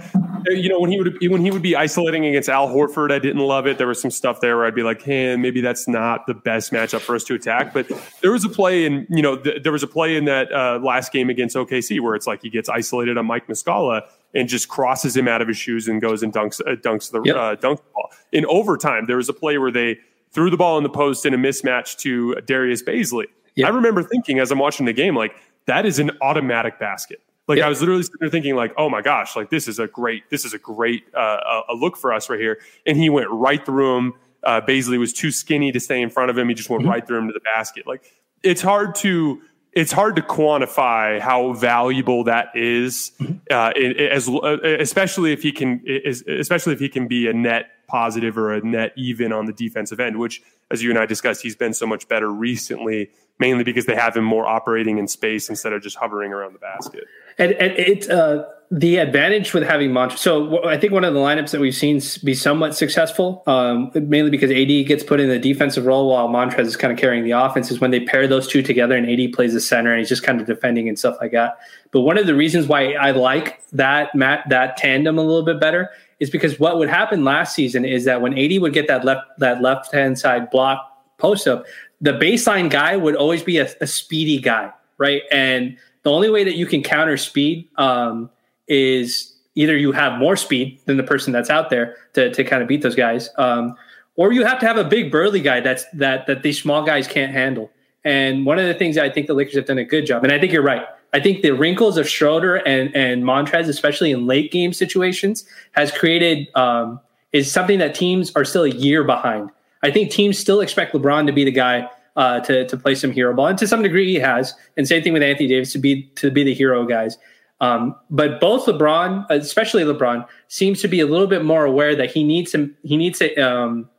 you know when he would when he would be isolating against Al Horford, I didn't love it. There was some stuff there where I'd be like, "Hey, maybe that's not the best matchup for us to attack." But there was a play in you know th- there was a play in that uh, last game against OKC where it's like he gets isolated on Mike Muscala and just crosses him out of his shoes and goes and dunks uh, dunks the yep. uh, dunk ball. In overtime, there was a play where they threw the ball in the post in a mismatch to Darius Bazley. Yep. I remember thinking as I'm watching the game, like that is an automatic basket. Like yep. I was literally sitting there thinking, like, oh my gosh, like this is a great, this is a great uh, a look for us right here. And he went right through him. Uh, Bazley was too skinny to stay in front of him. He just went mm-hmm. right through him to the basket. Like it's hard to it's hard to quantify how valuable that is, mm-hmm. uh, as uh, especially if he can, especially if he can be a net positive or a net even on the defensive end. Which, as you and I discussed, he's been so much better recently, mainly because they have him more operating in space instead of just hovering around the basket. And, and it uh, the advantage with having Montrezl. So I think one of the lineups that we've seen be somewhat successful, um, mainly because AD gets put in the defensive role while Montrez is kind of carrying the offense, is when they pair those two together and AD plays the center and he's just kind of defending and stuff like that. But one of the reasons why I like that Matt that tandem a little bit better is because what would happen last season is that when AD would get that left that left hand side block post up, the baseline guy would always be a, a speedy guy, right? And the only way that you can counter speed um, is either you have more speed than the person that's out there to, to kind of beat those guys, um, or you have to have a big burly guy that's that that these small guys can't handle. And one of the things I think the Lakers have done a good job, and I think you're right. I think the wrinkles of Schroeder and and Montrez, especially in late game situations, has created um, is something that teams are still a year behind. I think teams still expect LeBron to be the guy uh, to to play some hero ball, and to some degree he has. And same thing with Anthony Davis to be to be the hero guys. Um, but both LeBron, especially LeBron, seems to be a little bit more aware that he needs to he needs to um,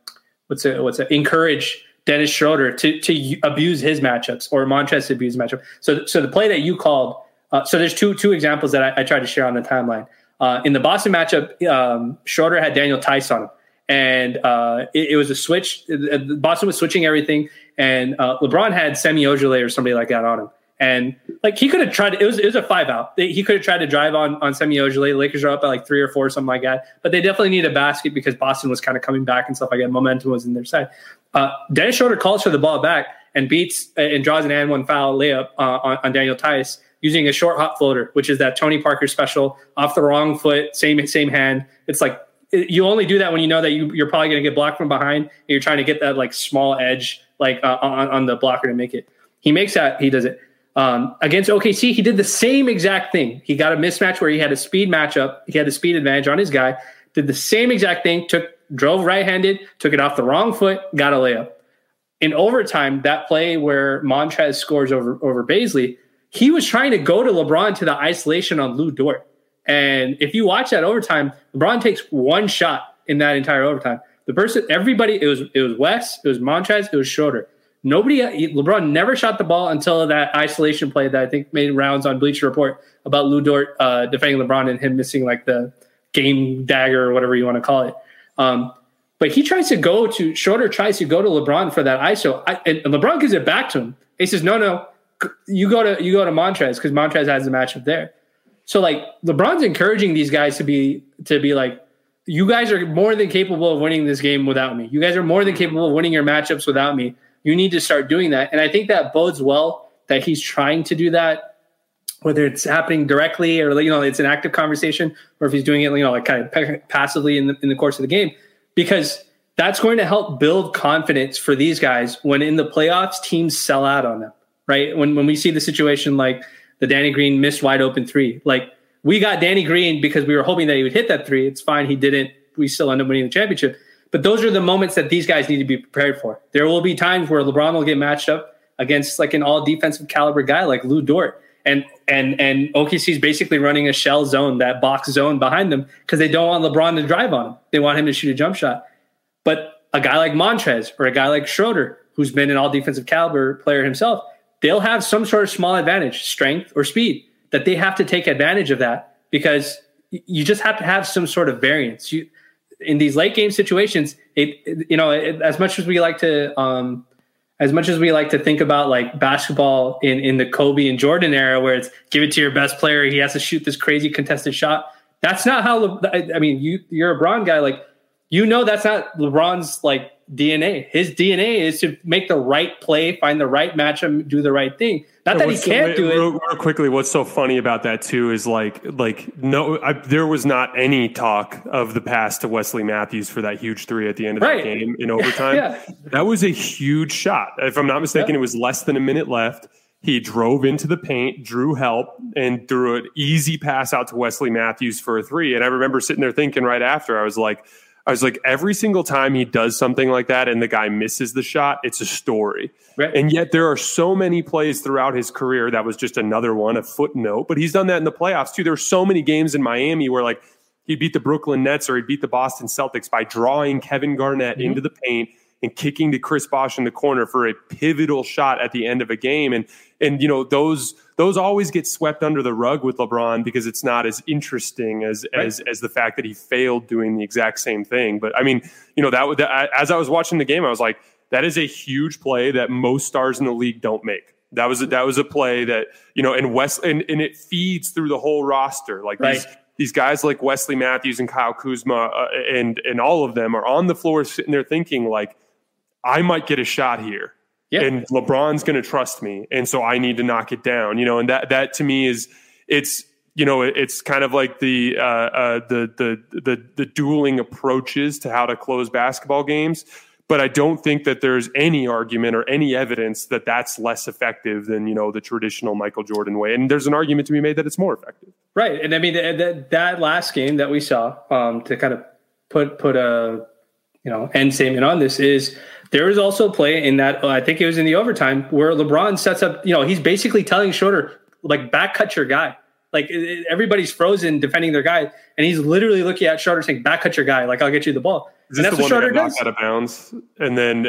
what's it what's it encourage Dennis Schroeder to to abuse his matchups or Montrez to abuse matchup. So so the play that you called. Uh, so there's two two examples that I, I tried to share on the timeline. Uh, in the Boston matchup, um, Schroeder had Daniel Theis on him, and uh, it, it, was a switch. Boston was switching everything, and uh, LeBron had Semi Ojeleye or somebody like that on him. And like he could have tried, it was it was a five out. He could have tried to drive on on Semi Ojeleye. Lakers are up by like three or four, something like that. But they definitely need a basket because Boston was kind of coming back and stuff like that. Momentum was in their side. Uh, Dennis Schroeder calls for the ball back and beats and draws an and one foul layup uh, on, on, Daniel Theis using a short hop floater, which is that Tony Parker special off the wrong foot, same same hand. It's like you only do that when you know that you, you're probably going to get blocked from behind. And you're trying to get that like small edge like uh, on, on the blocker to make it. He makes that. He does it. Um, against OKC, he did the same exact thing. He got a mismatch where he had a speed matchup. He had a speed advantage on his guy. Did the same exact thing. Took drove right handed, took it off the wrong foot, got a layup. In overtime, that play where Montrez scores over over Bazley, he was trying to go to LeBron to the isolation on Lu Dort. And if you watch that overtime, LeBron takes one shot in that entire overtime. The person, everybody, it was it was West, it was Montrez, it was Schroeder Nobody, LeBron never shot the ball until that isolation play that I think made rounds on Bleacher Report about Lu Dort uh, defending LeBron and him missing like the game dagger or whatever you want to call it. Um, but he tries to go to Schroeder tries to go to LeBron for that ISO, I, and LeBron gives it back to him. He says, "No, no, you go to you go to Montrez because Montrez has the matchup there." So like LeBron's encouraging these guys to be to be like, you guys are more than capable of winning this game without me. You guys are more than mm-hmm. capable of winning your matchups without me. You need to start doing that. And I think that bodes well that he's trying to do that, whether it's happening directly or you know it's an active conversation, or if he's doing it you know like kind of passively in the in the course of the game, because that's going to help build confidence for these guys when in the playoffs teams sell out on them. Right when when we see the situation like the Danny Green missed wide open three, like we got Danny Green because we were hoping that he would hit that three. It's fine. He didn't. We still end up winning the championship. But those are the moments that these guys need to be prepared for. There will be times where LeBron will get matched up against like an all defensive caliber guy like Lu Dort. And and and OKC is basically running a shell zone, that box zone behind them, because they don't want LeBron to drive on him. They want him to shoot a jump shot. But a guy like Montrez or a guy like Schroeder, who's been an all defensive caliber player himself, they'll have some sort of small advantage, strength or speed that they have to take advantage of that because you just have to have some sort of variance. You in these late game situations, it, it you know it, as much as we like to um, as much as we like to think about like basketball in in the Kobe and Jordan era, where it's give it to your best player, he has to shoot this crazy contested shot. That's not how. Le- I mean, you you're a Bron guy, like you know that's not LeBron's like DNA. His DNA is to make the right play, find the right matchup, do the right thing. Not that he can't do it. Real, real, quickly, what's so funny about that too is like, like no, I, there was not any talk of the pass to Wesley Matthews for that huge three at the end of right. that game in overtime. yeah. That was a huge shot. If I'm not mistaken, it was less than a minute left. He drove into the paint, drew help, and threw an easy pass out to Wesley Matthews for a three. And I remember sitting there thinking right after, I was like I was like, every single time he does something like that and the guy misses the shot, it's a story. Right. And yet there are so many plays throughout his career that was just another one, a footnote. But he's done that in the playoffs too. There were so many games in Miami where like he beat the Brooklyn Nets or he beat the Boston Celtics by drawing Kevin Garnett mm-hmm. into the paint and kicking to Chris Bosh in the corner for a pivotal shot at the end of a game. And and you know those those always get swept under the rug with LeBron because it's not as interesting as right. as as the fact that he failed doing the exact same thing. But I mean, you know that, that as I was watching the game, I was like, that is a huge play that most stars in the league don't make. That was a, that was a play that you know, and West and, and it feeds through the whole roster. Like right. these these guys like Wesley Matthews and Kyle Kuzma uh, and and all of them are on the floor sitting there thinking like, I might get a shot here yeah. And LeBron's going to trust me, and so I need to knock it down. You know, and that that to me is it's you know it's kind of like the uh, uh, the, the the the dueling approaches to how to close basketball games. But I don't think that there's any argument or any evidence that that's less effective than you know the traditional Michael Jordan way. And there's an argument to be made that it's more effective. Right, and I mean that that last game that we saw um, to kind of put put a you know end statement on this is there was also a play in that uh, I think it was in the overtime where LeBron sets up. You know, he's basically telling Schroeder like back cut your guy. Like everybody's frozen defending their guy, and he's literally looking at Schroeder saying, "Back cut your guy. Like I'll get you the ball." Is this and that's the one that got knocked out of bounds? And then,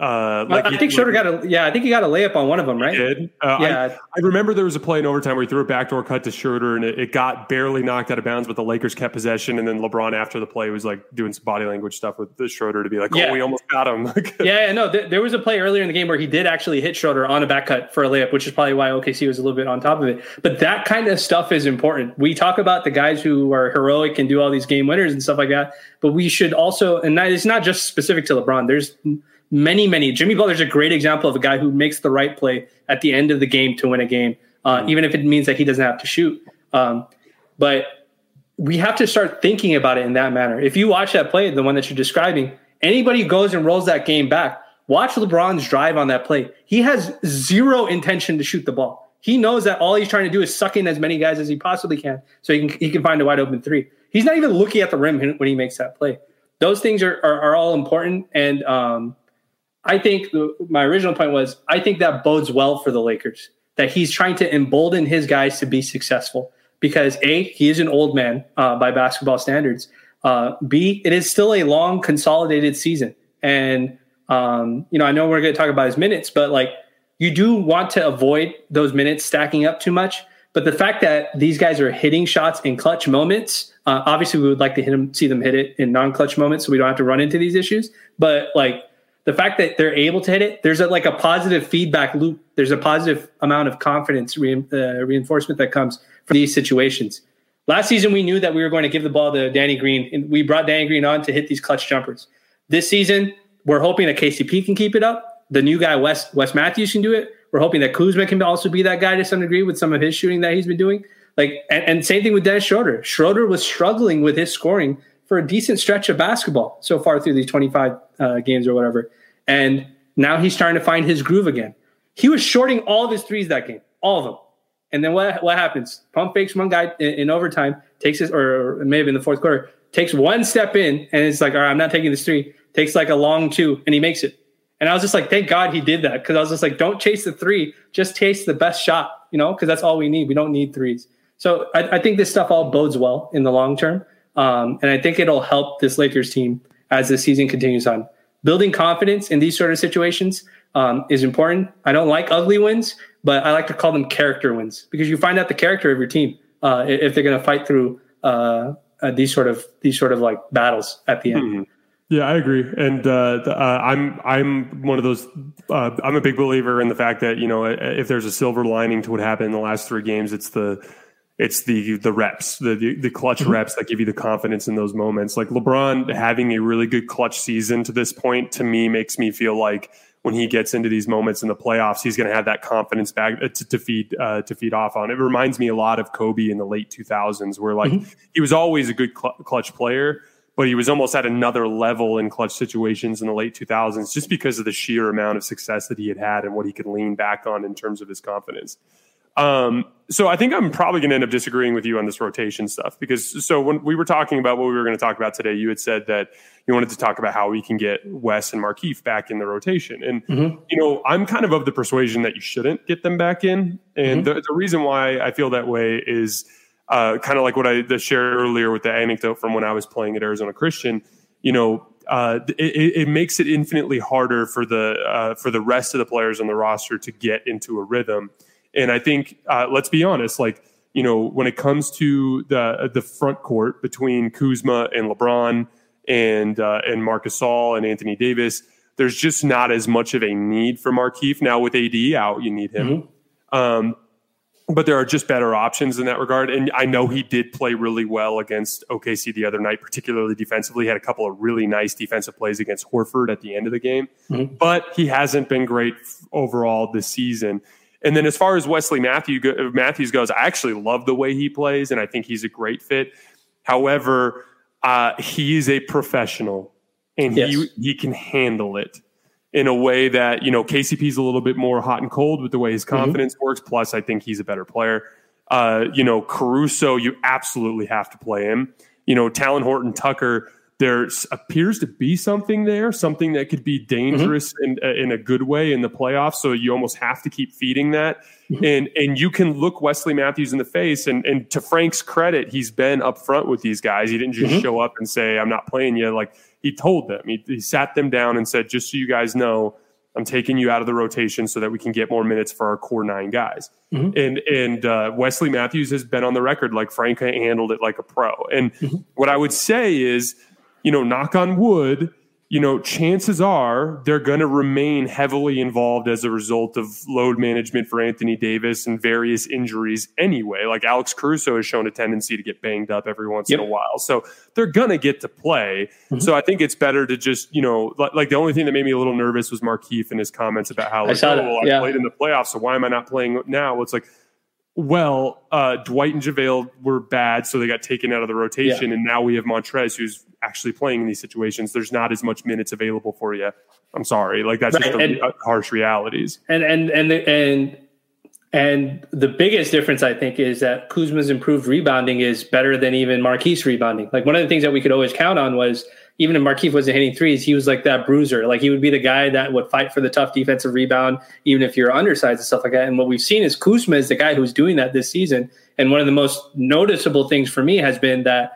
uh, like I, think Schroeder got a yeah, I think he got a layup on one of them, right? did. Uh, yeah, I, I, remember there was a play in overtime where he threw a backdoor cut to Schroeder, and it, it, got barely knocked out of bounds, but the Lakers kept possession. And then LeBron after the play was like doing some body language stuff with the Schroeder to be like, "Oh, yeah. we almost got him." yeah, no, th- there was a play earlier in the game where he did actually hit Schroeder on a back cut for a layup, which is probably why OKC was a little bit on top of it. But that kind of stuff is important. We talk about the guys who are heroic and do all these game winners and stuff like that, but we should also, and that, it's not just specific to LeBron. There's many, many. Jimmy Butler's a great example of a guy who makes the right play at the end of the game to win a game, uh, even if it means that he doesn't have to shoot. Um, but we have to start thinking about it in that manner. If you watch that play, the one that you're describing, anybody goes and rolls that game back. Watch LeBron's drive on that play. He has zero intention to shoot the ball. He knows that all he's trying to do is suck in as many guys as he possibly can, so he can he can find a wide open three. He's not even looking at the rim when he makes that play those things are, are, are all important. And um, I think the, my original point was I think that bodes well for the Lakers that he's trying to embolden his guys to be successful because A, he is an old man uh, by basketball standards. Uh, B, it is still a long consolidated season. And Um, you know, I know we're going to talk about his minutes, but like you do want to avoid those minutes stacking up too much. But the fact that these guys are hitting shots in clutch moments, uh, obviously we would like to hit them, see them hit it in non-clutch moments, so we don't have to run into these issues. But like the fact that they're able to hit it, there's a, like a positive feedback loop. There's a positive amount of confidence re- uh, reinforcement that comes from these situations. Last season, we knew that we were going to give the ball to Danny Green, and we brought Danny Green on to hit these clutch jumpers. This season, we're hoping that KCP can keep it up. The new guy, Wes Wes Matthews, can do it. We're hoping that Kuzma can also be that guy to some degree with some of his shooting that he's been doing. Like, and, and same thing with Dennis Schroeder. Schroeder was struggling with his scoring for a decent stretch of basketball so far through these 25 uh, games or whatever. And now he's trying to find his groove again. He was shorting all of his threes that game, all of them. And then what what happens? Pump fakes one guy in, in overtime, takes his, or maybe in the fourth quarter, takes one step in, and it's like, all right, I'm not taking this three. Takes like a long two, and he makes it. And I was just like, thank God he did that because I was just like, don't chase the three, just chase the best shot, you know, because that's all we need. We don't need threes. So I, I, think this stuff all bodes well in the long term. Um, and I think it'll help this Lakers team as the season continues on. Building confidence in these sort of situations um, is important. I don't like ugly wins, but I like to call them character wins because you find out the character of your team uh, if they're going to fight through uh, uh, these sort of these sort of like battles at the end. Mm-hmm. Yeah, I agree, and uh, uh, I'm I'm one of those. Uh, I'm a big believer in the fact that you know if there's a silver lining to what happened in the last three games, it's the it's the the reps, the the, the clutch mm-hmm. reps that give you the confidence in those moments. Like LeBron having a really good clutch season to this point, to me, makes me feel like when he gets into these moments in the playoffs, he's going to have that confidence back uh, to, to feed uh, to feed off on. It reminds me a lot of Kobe in the late 2000s, where like mm-hmm. he was always a good cl- clutch player but he was almost at another level in clutch situations in the late 2000s just because of the sheer amount of success that he had had and what he could lean back on in terms of his confidence. Um, so I think I'm probably going to end up disagreeing with you on this rotation stuff because so when we were talking about what we were going to talk about today, you had said that you wanted to talk about how we can get Wes and Markieff back in the rotation. And, mm-hmm. you know, I'm kind of of the persuasion that you shouldn't get them back in. And mm-hmm. the, the reason why I feel that way is – uh, kind of like what I shared earlier with the anecdote from when I was playing at Arizona Christian, you know, uh, it, it, makes it infinitely harder for the uh, for the rest of the players on the roster to get into a rhythm. And I think, uh, let's be honest, like you know, when it comes to the the front court between Kuzma and LeBron and uh, and Marc Gasol and Anthony Davis, there's just not as much of a need for Markieff now with AD out. You need him. Mm-hmm. Um, but there are just better options in that regard. And I know he did play really well against OKC the other night, particularly defensively. He had a couple of really nice defensive plays against Horford at the end of the game, mm-hmm. but he hasn't been great overall this season. And then as far as Wesley Matthew go, Matthews goes, I actually love the way he plays, and I think he's a great fit. However, uh, he is a professional, and yes. he he can handle it in a way that you know KCP's a little bit more hot and cold with the way his mm-hmm. confidence mm-hmm. works. Plus, I think he's a better player. Uh, you know, Caruso, you absolutely have to play him. You know, Talen Horton Tucker, there appears to be something there, something that could be dangerous mm-hmm. in, uh, in a good way in the playoffs. So you almost have to keep feeding that. Mm-hmm. And and you can look Wesley Matthews in the face. And and to Frank's credit, he's been upfront with these guys. He didn't just mm-hmm. show up and say, "I'm not playing you." Like he told them, he, he sat them down and said, just so you guys know, I'm taking you out of the rotation so that we can get more minutes for our core nine guys. Mm-hmm. And and uh, Wesley Matthews has been on the record like Frank handled it like a pro. And mm-hmm. what I would say is, you know, knock on wood, you know, chances are they're going to remain heavily involved as a result of load management for Anthony Davis and various injuries anyway. Like Alex Caruso has shown a tendency to get banged up every once yep. in a while. So they're going to get to play. Mm-hmm. So I think it's better to just, you know, like, like, the only thing that made me a little nervous was Markieff and his comments about how, like, I oh, well, yeah. I played in the playoffs, so why am I not playing now? Well, it's like, well, uh, Dwight and JaVale were bad, so they got taken out of the rotation, yeah. and now we have Montrez, who's actually playing in these situations. There's not as much minutes available for you. I'm sorry, like that's right. just the and, uh, harsh realities. And and and and and the biggest difference, I think, is that Kuzma's improved rebounding is better than even Markieff's rebounding. Like one of the things that we could always count on was even if Markieff wasn't hitting threes, he was like that bruiser. Like he would be the guy that would fight for the tough defensive rebound, even if you're undersized and stuff like that. And what we've seen is Kuzma is the guy who's doing that this season. And one of the most noticeable things for me has been that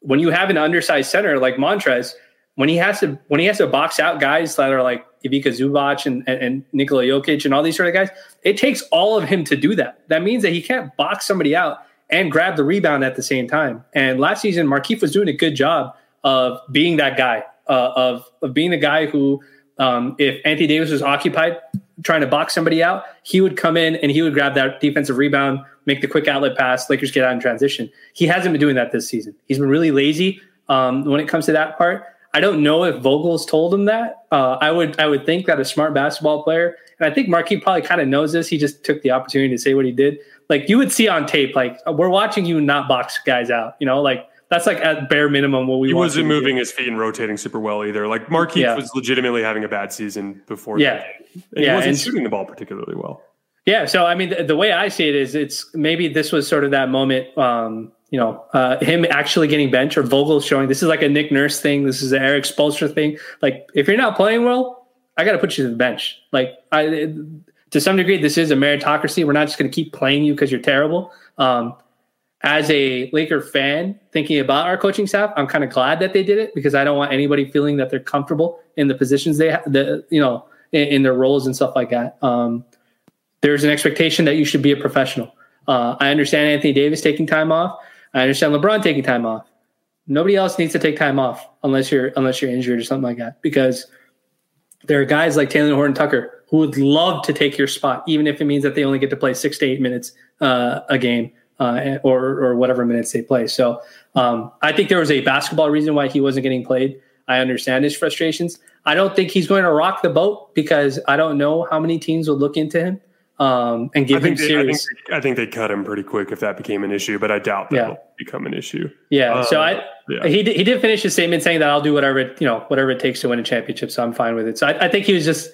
when you have an undersized center like Montrez, when he has to when he has to box out guys that are like Ivica Zubac and, and, and Nikola Jokic and all these sort of guys, it takes all of him to do that. That means that he can't box somebody out and grab the rebound at the same time. And last season, Markieff was doing a good job of being that guy, uh, of of being the guy who, um, if Anthony Davis was occupied trying to box somebody out, he would come in and he would grab that defensive rebound, make the quick outlet pass. Lakers get out in transition. He hasn't been doing that this season. He's been really lazy um, when it comes to that part. I don't know if Vogel's told him that. Uh, I would I would think that a smart basketball player, and I think Markieff probably kind of knows this. He just took the opportunity to say what he did. Like you would see on tape, like we're watching you not box guys out. You know, like that's like at bare minimum what we. He wasn't moving his feet and rotating super well either. Like Markieff yeah. was legitimately having a bad season before. Yeah, and yeah, he wasn't and, shooting the ball particularly well. Yeah, so I mean, the, the, way I see it is, it's maybe this was sort of that moment. Um, you know, uh, him actually getting benched or Vogel showing this is like a Nick Nurse thing. This is an Erik Spoelstra thing. Like, if you're not playing well, I got to put you to the bench. Like, I, to some degree, this is a meritocracy. We're not just going to keep playing you because you're terrible. Um, as a Laker fan, thinking about our coaching staff, I'm kind of glad that they did it because I don't want anybody feeling that they're comfortable in the positions they have, the you know, in, in their roles and stuff like that. Um, there's an expectation that you should be a professional. Uh, I understand Anthony Davis taking time off. I understand LeBron taking time off. Nobody else needs to take time off unless you're unless you're injured or something like that. Because there are guys like Talen Horton Tucker who would love to take your spot, even if it means that they only get to play six to eight minutes uh, a game uh, or or whatever minutes they play. So um, I think there was a basketball reason why he wasn't getting played. I understand his frustrations. I don't think he's going to rock the boat because I don't know how many teams will look into him um, and give him they, serious. I think, I think, they cut him pretty quick if that became an issue, but I doubt that yeah. will become an issue. Yeah. Um, so I, yeah. he did, he did finish his statement saying that I'll do whatever it, you know whatever it takes to win a championship. So I'm fine with it. So I, I think he was just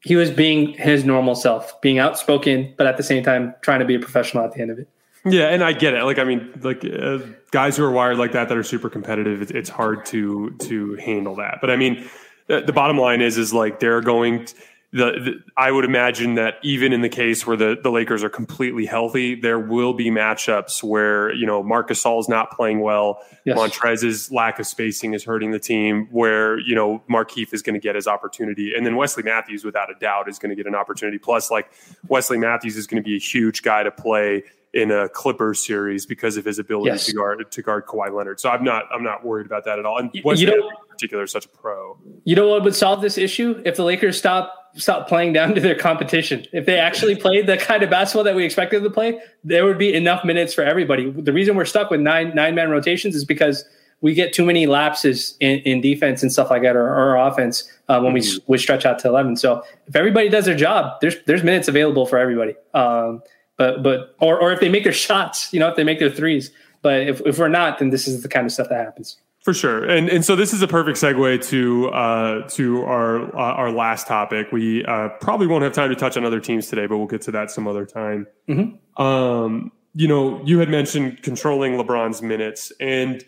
he was being his normal self, being outspoken, but at the same time trying to be a professional at the end of it. Yeah, and I get it. Like, I mean, like uh, guys who are wired like that that are super competitive, it's, it's hard to to handle that. But I mean, the, the bottom line is, is like they're going. To, the, the, I would imagine that even in the case where the, the Lakers are completely healthy, there will be matchups where, you know, Marcus is not playing well. Yes. Montrez's lack of spacing is hurting the team where, you know, Markieff is going to get his opportunity. And then Wesley Matthews, without a doubt, is going to get an opportunity. Plus, like Wesley Matthews is going to be a huge guy to play in a Clippers series because of his ability yes. to guard to guard Kawhi Leonard. So I'm not I'm not worried about that at all. And Wesley you know, in particular is such a pro. You know what would solve this issue if the Lakers stop stop playing down to their competition. If they actually played the kind of basketball that we expected them to play, there would be enough minutes for everybody. The reason we're stuck with nine nine man rotations is because we get too many lapses in, in defense and stuff like that, or, or offense uh, when mm-hmm. we we stretch out to eleven. So if everybody does their job, there's there's minutes available for everybody. Um, but but or or if they make their shots, you know, if they make their threes. But if if we're not, then this is the kind of stuff that happens. For sure, and and so this is a perfect segue to uh, to our uh, our last topic. We uh, probably won't have time to touch on other teams today, but we'll get to that some other time. Mm-hmm. Um, you know, you had mentioned controlling LeBron's minutes, and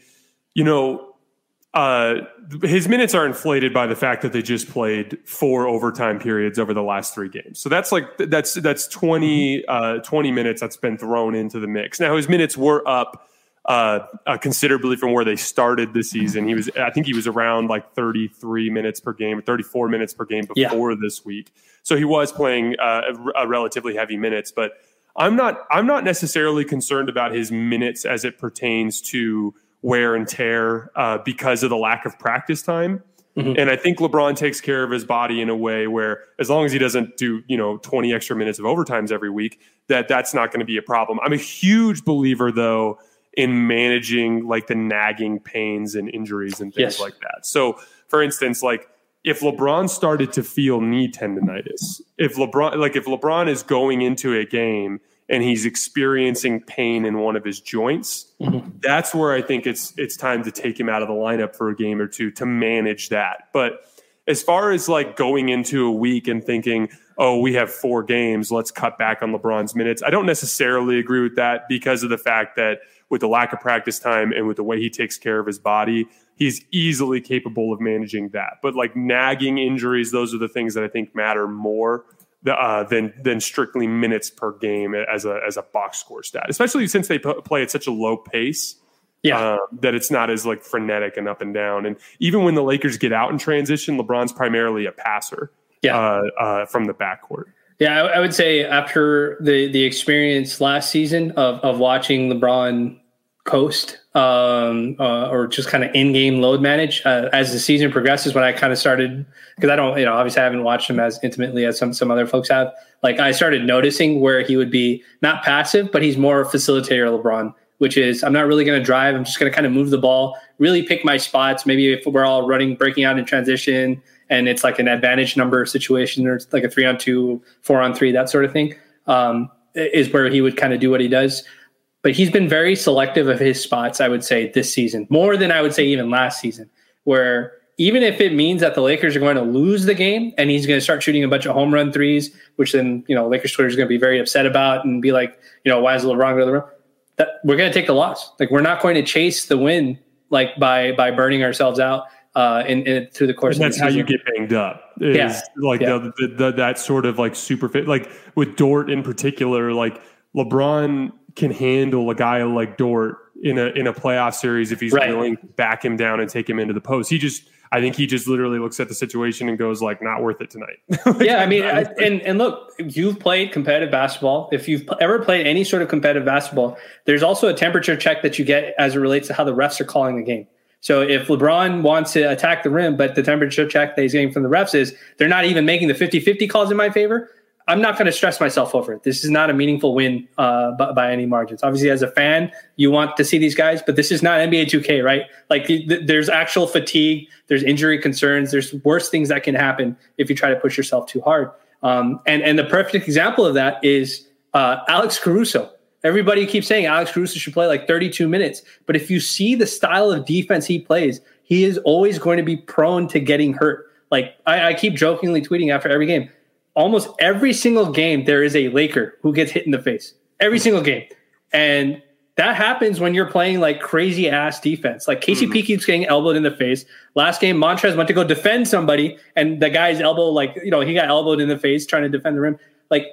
you know, uh, his minutes are inflated by the fact that they just played four overtime periods over the last three games. So that's like that's that's 20, uh, 20 minutes that's been thrown into the mix. Now his minutes were up uh, uh, considerably from where they started the season. He was, I think, he was around like 33 minutes per game, 34 minutes per game before yeah. this week. So he was playing uh, a, a relatively heavy minutes, but I'm not, I'm not necessarily concerned about his minutes as it pertains to wear and tear uh, because of the lack of practice time. Mm-hmm. And I think LeBron takes care of his body in a way where, as long as he doesn't do, you know, 20 extra minutes of overtimes every week, that that's not going to be a problem. I'm a huge believer, though, in managing like the nagging pains and injuries and things yes. like that. So, for instance, like if LeBron started to feel knee tendonitis, if LeBron like if LeBron is going into a game and he's experiencing pain in one of his joints, mm-hmm. that's where I think it's it's time to take him out of the lineup for a game or two to manage that. But as far as like going into a week and thinking, oh, we have four games, let's cut back on LeBron's minutes. I don't necessarily agree with that because of the fact that with the lack of practice time and with the way he takes care of his body, he's easily capable of managing that. But like nagging injuries, those are the things that I think matter more uh, than than strictly minutes per game as a as a box score stat. Especially since they p- play at such a low pace, Yeah. Uh, that it's not as like frenetic and up and down. And even when the Lakers get out in transition, LeBron's primarily a passer. Yeah. Uh, uh, from the backcourt. Yeah, I, I, would say after the the experience last season of of watching LeBron coast um, uh, or just kind of in game load manage uh, as the season progresses. When I kind of started because I don't, you know, obviously I haven't watched him as intimately as some some other folks have. Like I started noticing where he would be not passive, but he's more facilitator LeBron which is I'm not really going to drive. I'm just going to kind of move the ball, really pick my spots. Maybe if we're all running, breaking out in transition, and it's like an advantage number situation, or like a three on two, four on three, that sort of thing, um, is where he would kind of do what he does. But he's been very selective of his spots, I would say, this season, more than I would say even last season, where even if it means that the Lakers are going to lose the game and he's going to start shooting a bunch of home run threes, which then, you know, Lakers Twitter is going to be very upset about and be like, you know, why is LeBron going to that we're going to take the loss. Like we're not going to chase the win like by by burning ourselves out uh, in, in through the course. And that's the how you get banged up. Is yeah, like yeah. The, the, the, that sort of like super fit. Like with Dort in particular, like LeBron can handle a guy like Dort in a in a playoff series if he's right. willing to back him down and take him into the post. He just I think he just literally looks at the situation and goes like, "Not worth it tonight." like, yeah, I mean, I, and and look, you've played competitive basketball. If you've ever played any sort of competitive basketball, there's also a temperature check that you get as it relates to how the refs are calling the game. So if LeBron wants to attack the rim, but the temperature check that he's getting from the refs is they're not even making the 50-50 calls in my favor, I'm not going to stress myself over it. This is not a meaningful win uh, by, by, any margins. Obviously, as a fan, you want to see these guys, but this is not NBA 2K, right? Like, th- there's actual fatigue, there's injury concerns, there's worse things that can happen if you try to push yourself too hard. Um, and and the perfect example of that is uh, Alex Caruso. Everybody keeps saying Alex Caruso should play like 32 minutes, but if you see the style of defense he plays, he is always going to be prone to getting hurt. Like I, I keep jokingly tweeting after every game almost every single game there is a Laker who gets hit in the face. Every single game. And that happens when you're playing like crazy ass defense. Like KCP mm. keeps getting elbowed in the face. Last game, Montrez went to go defend somebody, and the guy's elbow, like, you know, he got elbowed in the face trying to defend the rim. Like,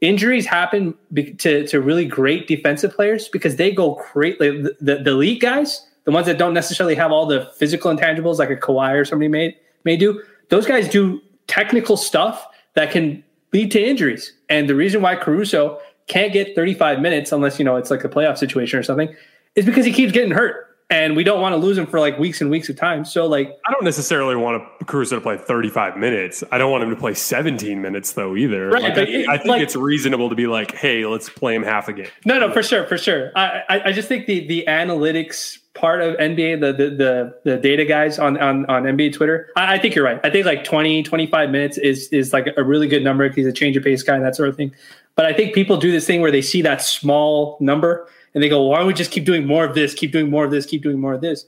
injuries happen to, to really great defensive players because they go great. Like, the, the, the elite guys, the ones that don't necessarily have all the physical intangibles like a Kawhi or somebody may, may do, those guys do technical stuff that can lead to injuries. And the reason why Caruso can't get 35 minutes unless you know it's like a playoff situation or something is because he keeps getting hurt. And we don't want to lose him for like weeks and weeks of time. So, like, I don't necessarily want to Caruso to play 35 minutes. I don't want him to play 17 minutes, though, either. Right, like, I, I, think like, it's reasonable to be like, hey, let's play him half a game. No, no, for sure, for sure. I, I, I just think the the analytics part of NBA, the the the, the data guys on, on on NBA Twitter, I, I, think you're right. I think like 20, 25 minutes is is like a really good number. He's a change of pace guy and that sort of thing. But I think people do this thing where they see that small number and they go, why don't we just keep doing more of this, keep doing more of this, keep doing more of this,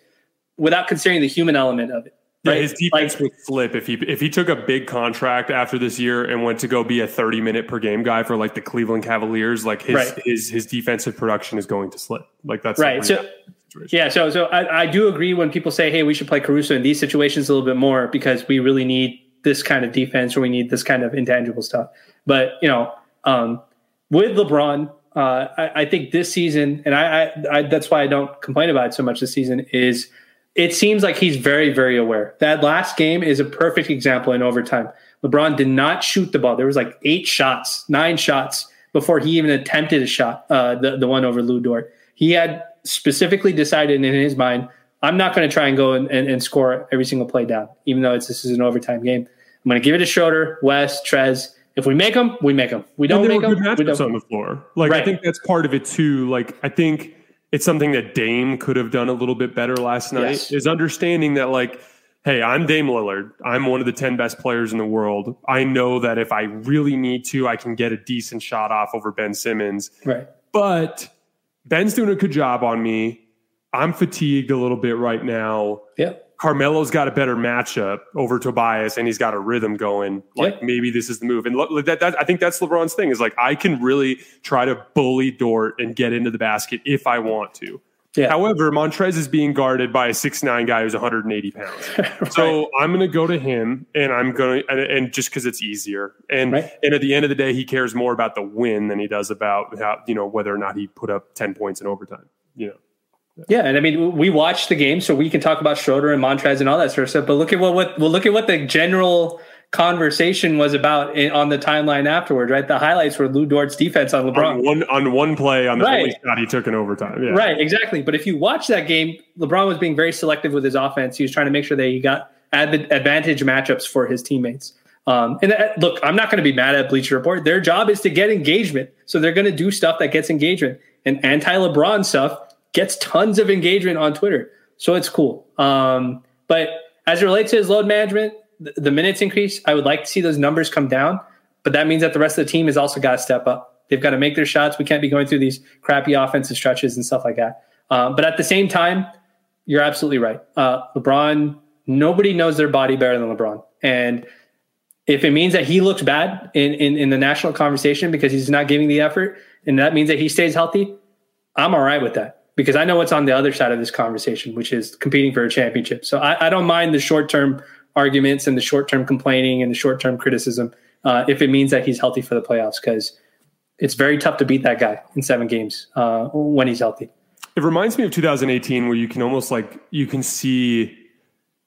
without considering the human element of it. Right? Yeah, his defense like, would flip if he if he took a big contract after this year and went to go be a 30 minute per game guy for like the Cleveland Cavaliers, like his right. his his defensive production is going to slip. Like that's right. So situation. Yeah, so so I, I do agree when people say, "Hey, we should play Caruso in these situations a little bit more because we really need this kind of defense or we need this kind of intangible stuff." But you know, um, with LeBron, uh, I, I, think this season, and I, I, I, that's why I don't complain about it so much this season, is it seems like he's very, very aware. That last game is a perfect example in overtime. LeBron did not shoot the ball. There was like eight shots, nine shots before he even attempted a shot. Uh, the the one over Lu Dort. He had specifically decided in his mind, I'm not going to try and go and, and, and, score every single play down, even though it's this is an overtime game. I'm going to give it to Schroeder, West, Trez. If we make them, we make them. We don't make them. We don't. on the floor. Like right. I think that's part of it too. Like I think it's something that Dame could have done a little bit better last night. Yes. Is understanding that like, hey, I'm Dame Lillard. I'm one of the ten best players in the world. I know that if I really need to, I can get a decent shot off over Ben Simmons. Right. But Ben's doing a good job on me. I'm fatigued a little bit right now. Yeah. Carmelo's got a better matchup over Tobias, and he's got a rhythm going. Like maybe this is the move, and that, that, I think that's LeBron's thing is like I can really try to bully Dort and get into the basket if I want to. Yeah. However, Montrez is being guarded by a six nine guy who's 180 pounds. right. So I'm going to go to him, and I'm going to, and, and just because it's easier, and right. and at the end of the day, he cares more about the win than he does about how you know whether or not he put up 10 points in overtime. You know. Yeah, and I mean, we watched the game, so we can talk about Schroeder and Montrez and all that sort of stuff. But look at what, what well, look at what the general conversation was about in, on the timeline afterwards, right? The highlights were Lu Dort's defense on LeBron. On one on one play on the right. only shot he took in overtime. Yeah. Right, exactly. But if you watch that game, LeBron was being very selective with his offense. He was trying to make sure that he got advantage matchups for his teammates. Um, and uh, look, I'm not going to be mad at Bleacher Report. Their job is to get engagement, so they're going to do stuff that gets engagement. And anti-LeBron stuff gets tons of engagement on Twitter, so it's cool. Um, but as it relates to his load management, the minutes increase, I would like to see those numbers come down, but that means that the rest of the team has also got to step up. They've got to make their shots. We can't be going through these crappy offensive stretches and stuff like that. Um, but at the same time, you're absolutely right. Uh, LeBron, nobody knows their body better than LeBron. And if it means that he looks bad in, in, in the national conversation because he's not giving the effort, and that means that he stays healthy, I'm all right with that because I know what's on the other side of this conversation, which is competing for a championship. So I, I don't mind the short term arguments and the short term complaining and the short term criticism uh, if it means that he's healthy for the playoffs because it's very tough to beat that guy in seven games uh, when he's healthy. It reminds me of 2018 where you can almost like you can see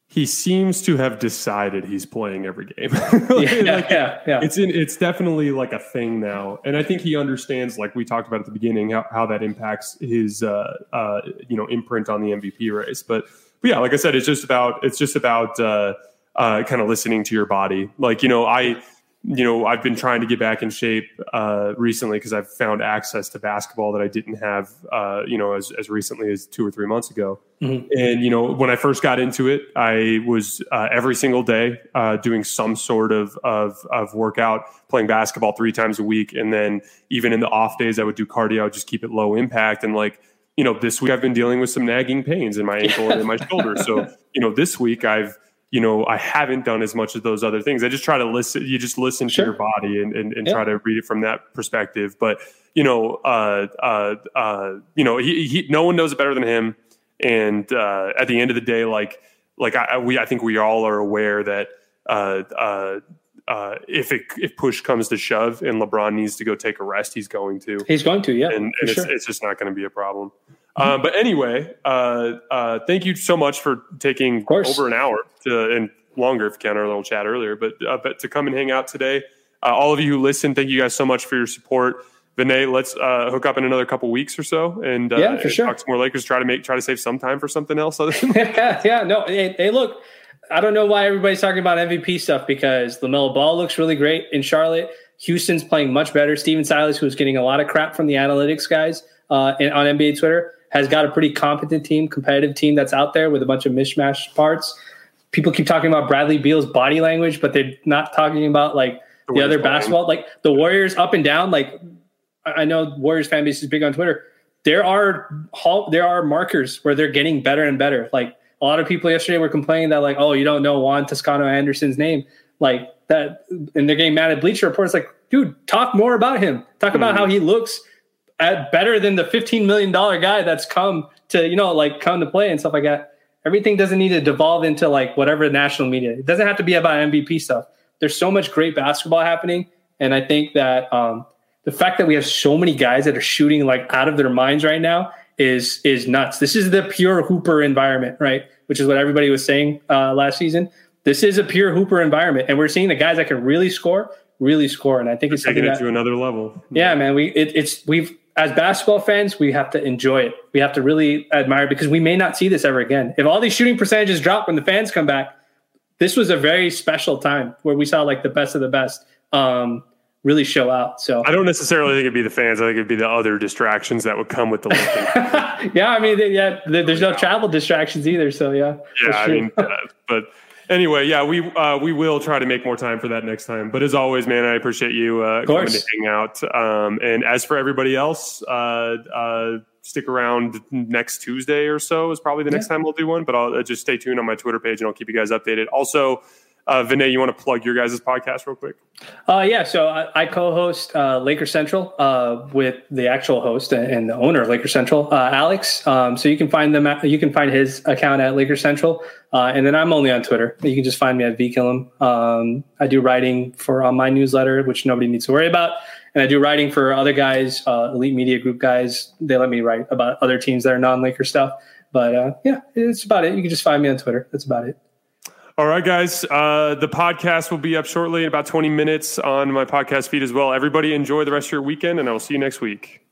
he seems to have decided he's playing every game. like, yeah, like, yeah, yeah. It's in, it's definitely like a thing now, and I think he understands, like we talked about at the beginning, how, how that impacts his uh, uh, you know imprint on the MVP race. But, but yeah, like I said, it's just about it's just about uh, uh, kind of listening to your body. Like, you know, I, you know, I've been trying to get back in shape uh, recently because I've found access to basketball that I didn't have, uh, you know, as, as recently as two or three months ago. Mm-hmm. And, you know, when I first got into it, I was uh, every single day uh, doing some sort of, of, of workout, playing basketball three times a week. And then even in the off days, I would do cardio, I would just keep it low impact. And like, you know, this week I've been dealing with some nagging pains in my ankle and in my shoulder. So, you know, this week I've, you know, I haven't done as much of those other things. I just try to listen. You just listen sure. to your body and, and, and yeah. try to read it from that perspective. But you know, uh, uh, uh, you know, he, he, no one knows it better than him. And uh, at the end of the day, like, like I, we, I think we all are aware that uh, if it if push comes to shove and LeBron needs to go take a rest, he's going to. He's going to, yeah. And, and it's, sure. it's just not going to be a problem. Uh, but anyway, uh, uh, thank you so much for taking over an hour to, and longer if you can, our little chat earlier, but, uh, but to come and hang out today. Uh, all of you who listen, thank you guys so much for your support. Vinay, let's hook up in another couple weeks or so, and yeah, for sure. talk some more Lakers. Try to make try to save some time for something else. Other than yeah, yeah, no. Hey, hey, look, I don't know why everybody's talking about MVP stuff because LaMelo Ball looks really great in Charlotte. Houston's playing much better. Stephen Silas, who's getting a lot of crap from the analytics guys uh, in, on NBA Twitter, has got a pretty competent team, competitive team that's out there with a bunch of mishmash parts. People keep talking about Bradley Beal's body language, but they're not talking about like the, the other basketball, like the Warriors up and down. Like I know Warriors fan base is big on Twitter. There are there are markers where they're getting better and better. Like a lot of people yesterday were complaining that like, oh, you don't know Juan Toscano Anderson's name, like that, and they're getting mad at Bleacher Report. It's like, dude, talk more about him. Talk about mm. how he looks at better than the $15 million guy that's come to, you know, like come to play and stuff like that. Everything doesn't need to devolve into like whatever national media. It doesn't have to be about MVP stuff. There's so much great basketball happening. And I think that um, the fact that we have so many guys that are shooting like out of their minds right now is is nuts. This is the pure hooper environment, right? Which is what everybody was saying uh, last season. This is a pure hooper environment, and we're seeing the guys that can really score, really score. And I think it's taking it that, to another level. Yeah, man. We it, it's we've as basketball fans, we have to enjoy it. We have to really admire it because we may not see this ever again. If all these shooting percentages drop when the fans come back, this was a very special time where we saw like the best of the best um, really show out. So I don't necessarily think it'd be the fans. I think it'd be the other distractions that would come with the yeah, I mean, yeah, there's no travel distractions either. So yeah, yeah, I mean, uh, but anyway, yeah, we uh, we will try to make more time for that next time. But as always, man, I appreciate you uh, coming to hang out. Um, and as for everybody else, uh, uh, stick around next Tuesday or so is probably the next time we'll do one. But I'll uh, just stay tuned on my Twitter page and I'll keep you guys updated. Also, uh, Vinay, you want to plug your guys' podcast real quick? Uh, yeah, so I, I co-host uh, Laker Central uh, with the actual host and the owner of Laker Central, uh, Alex. Um, so you can find them. At, you can find his account at Laker Central, uh, and then I'm only on Twitter. You can just find me at VKillem. Um, I do writing for on my newsletter, which nobody needs to worry about. and I do writing for other guys, uh, Elite Media Group guys. They let me write about other teams that are non-Laker stuff. But uh, yeah, it's about it. You can just find me on Twitter. That's about it. All right, guys. Uh, the podcast will be up shortly in about 20 minutes on my podcast feed as well. Everybody enjoy the rest of your weekend, and I will see you next week.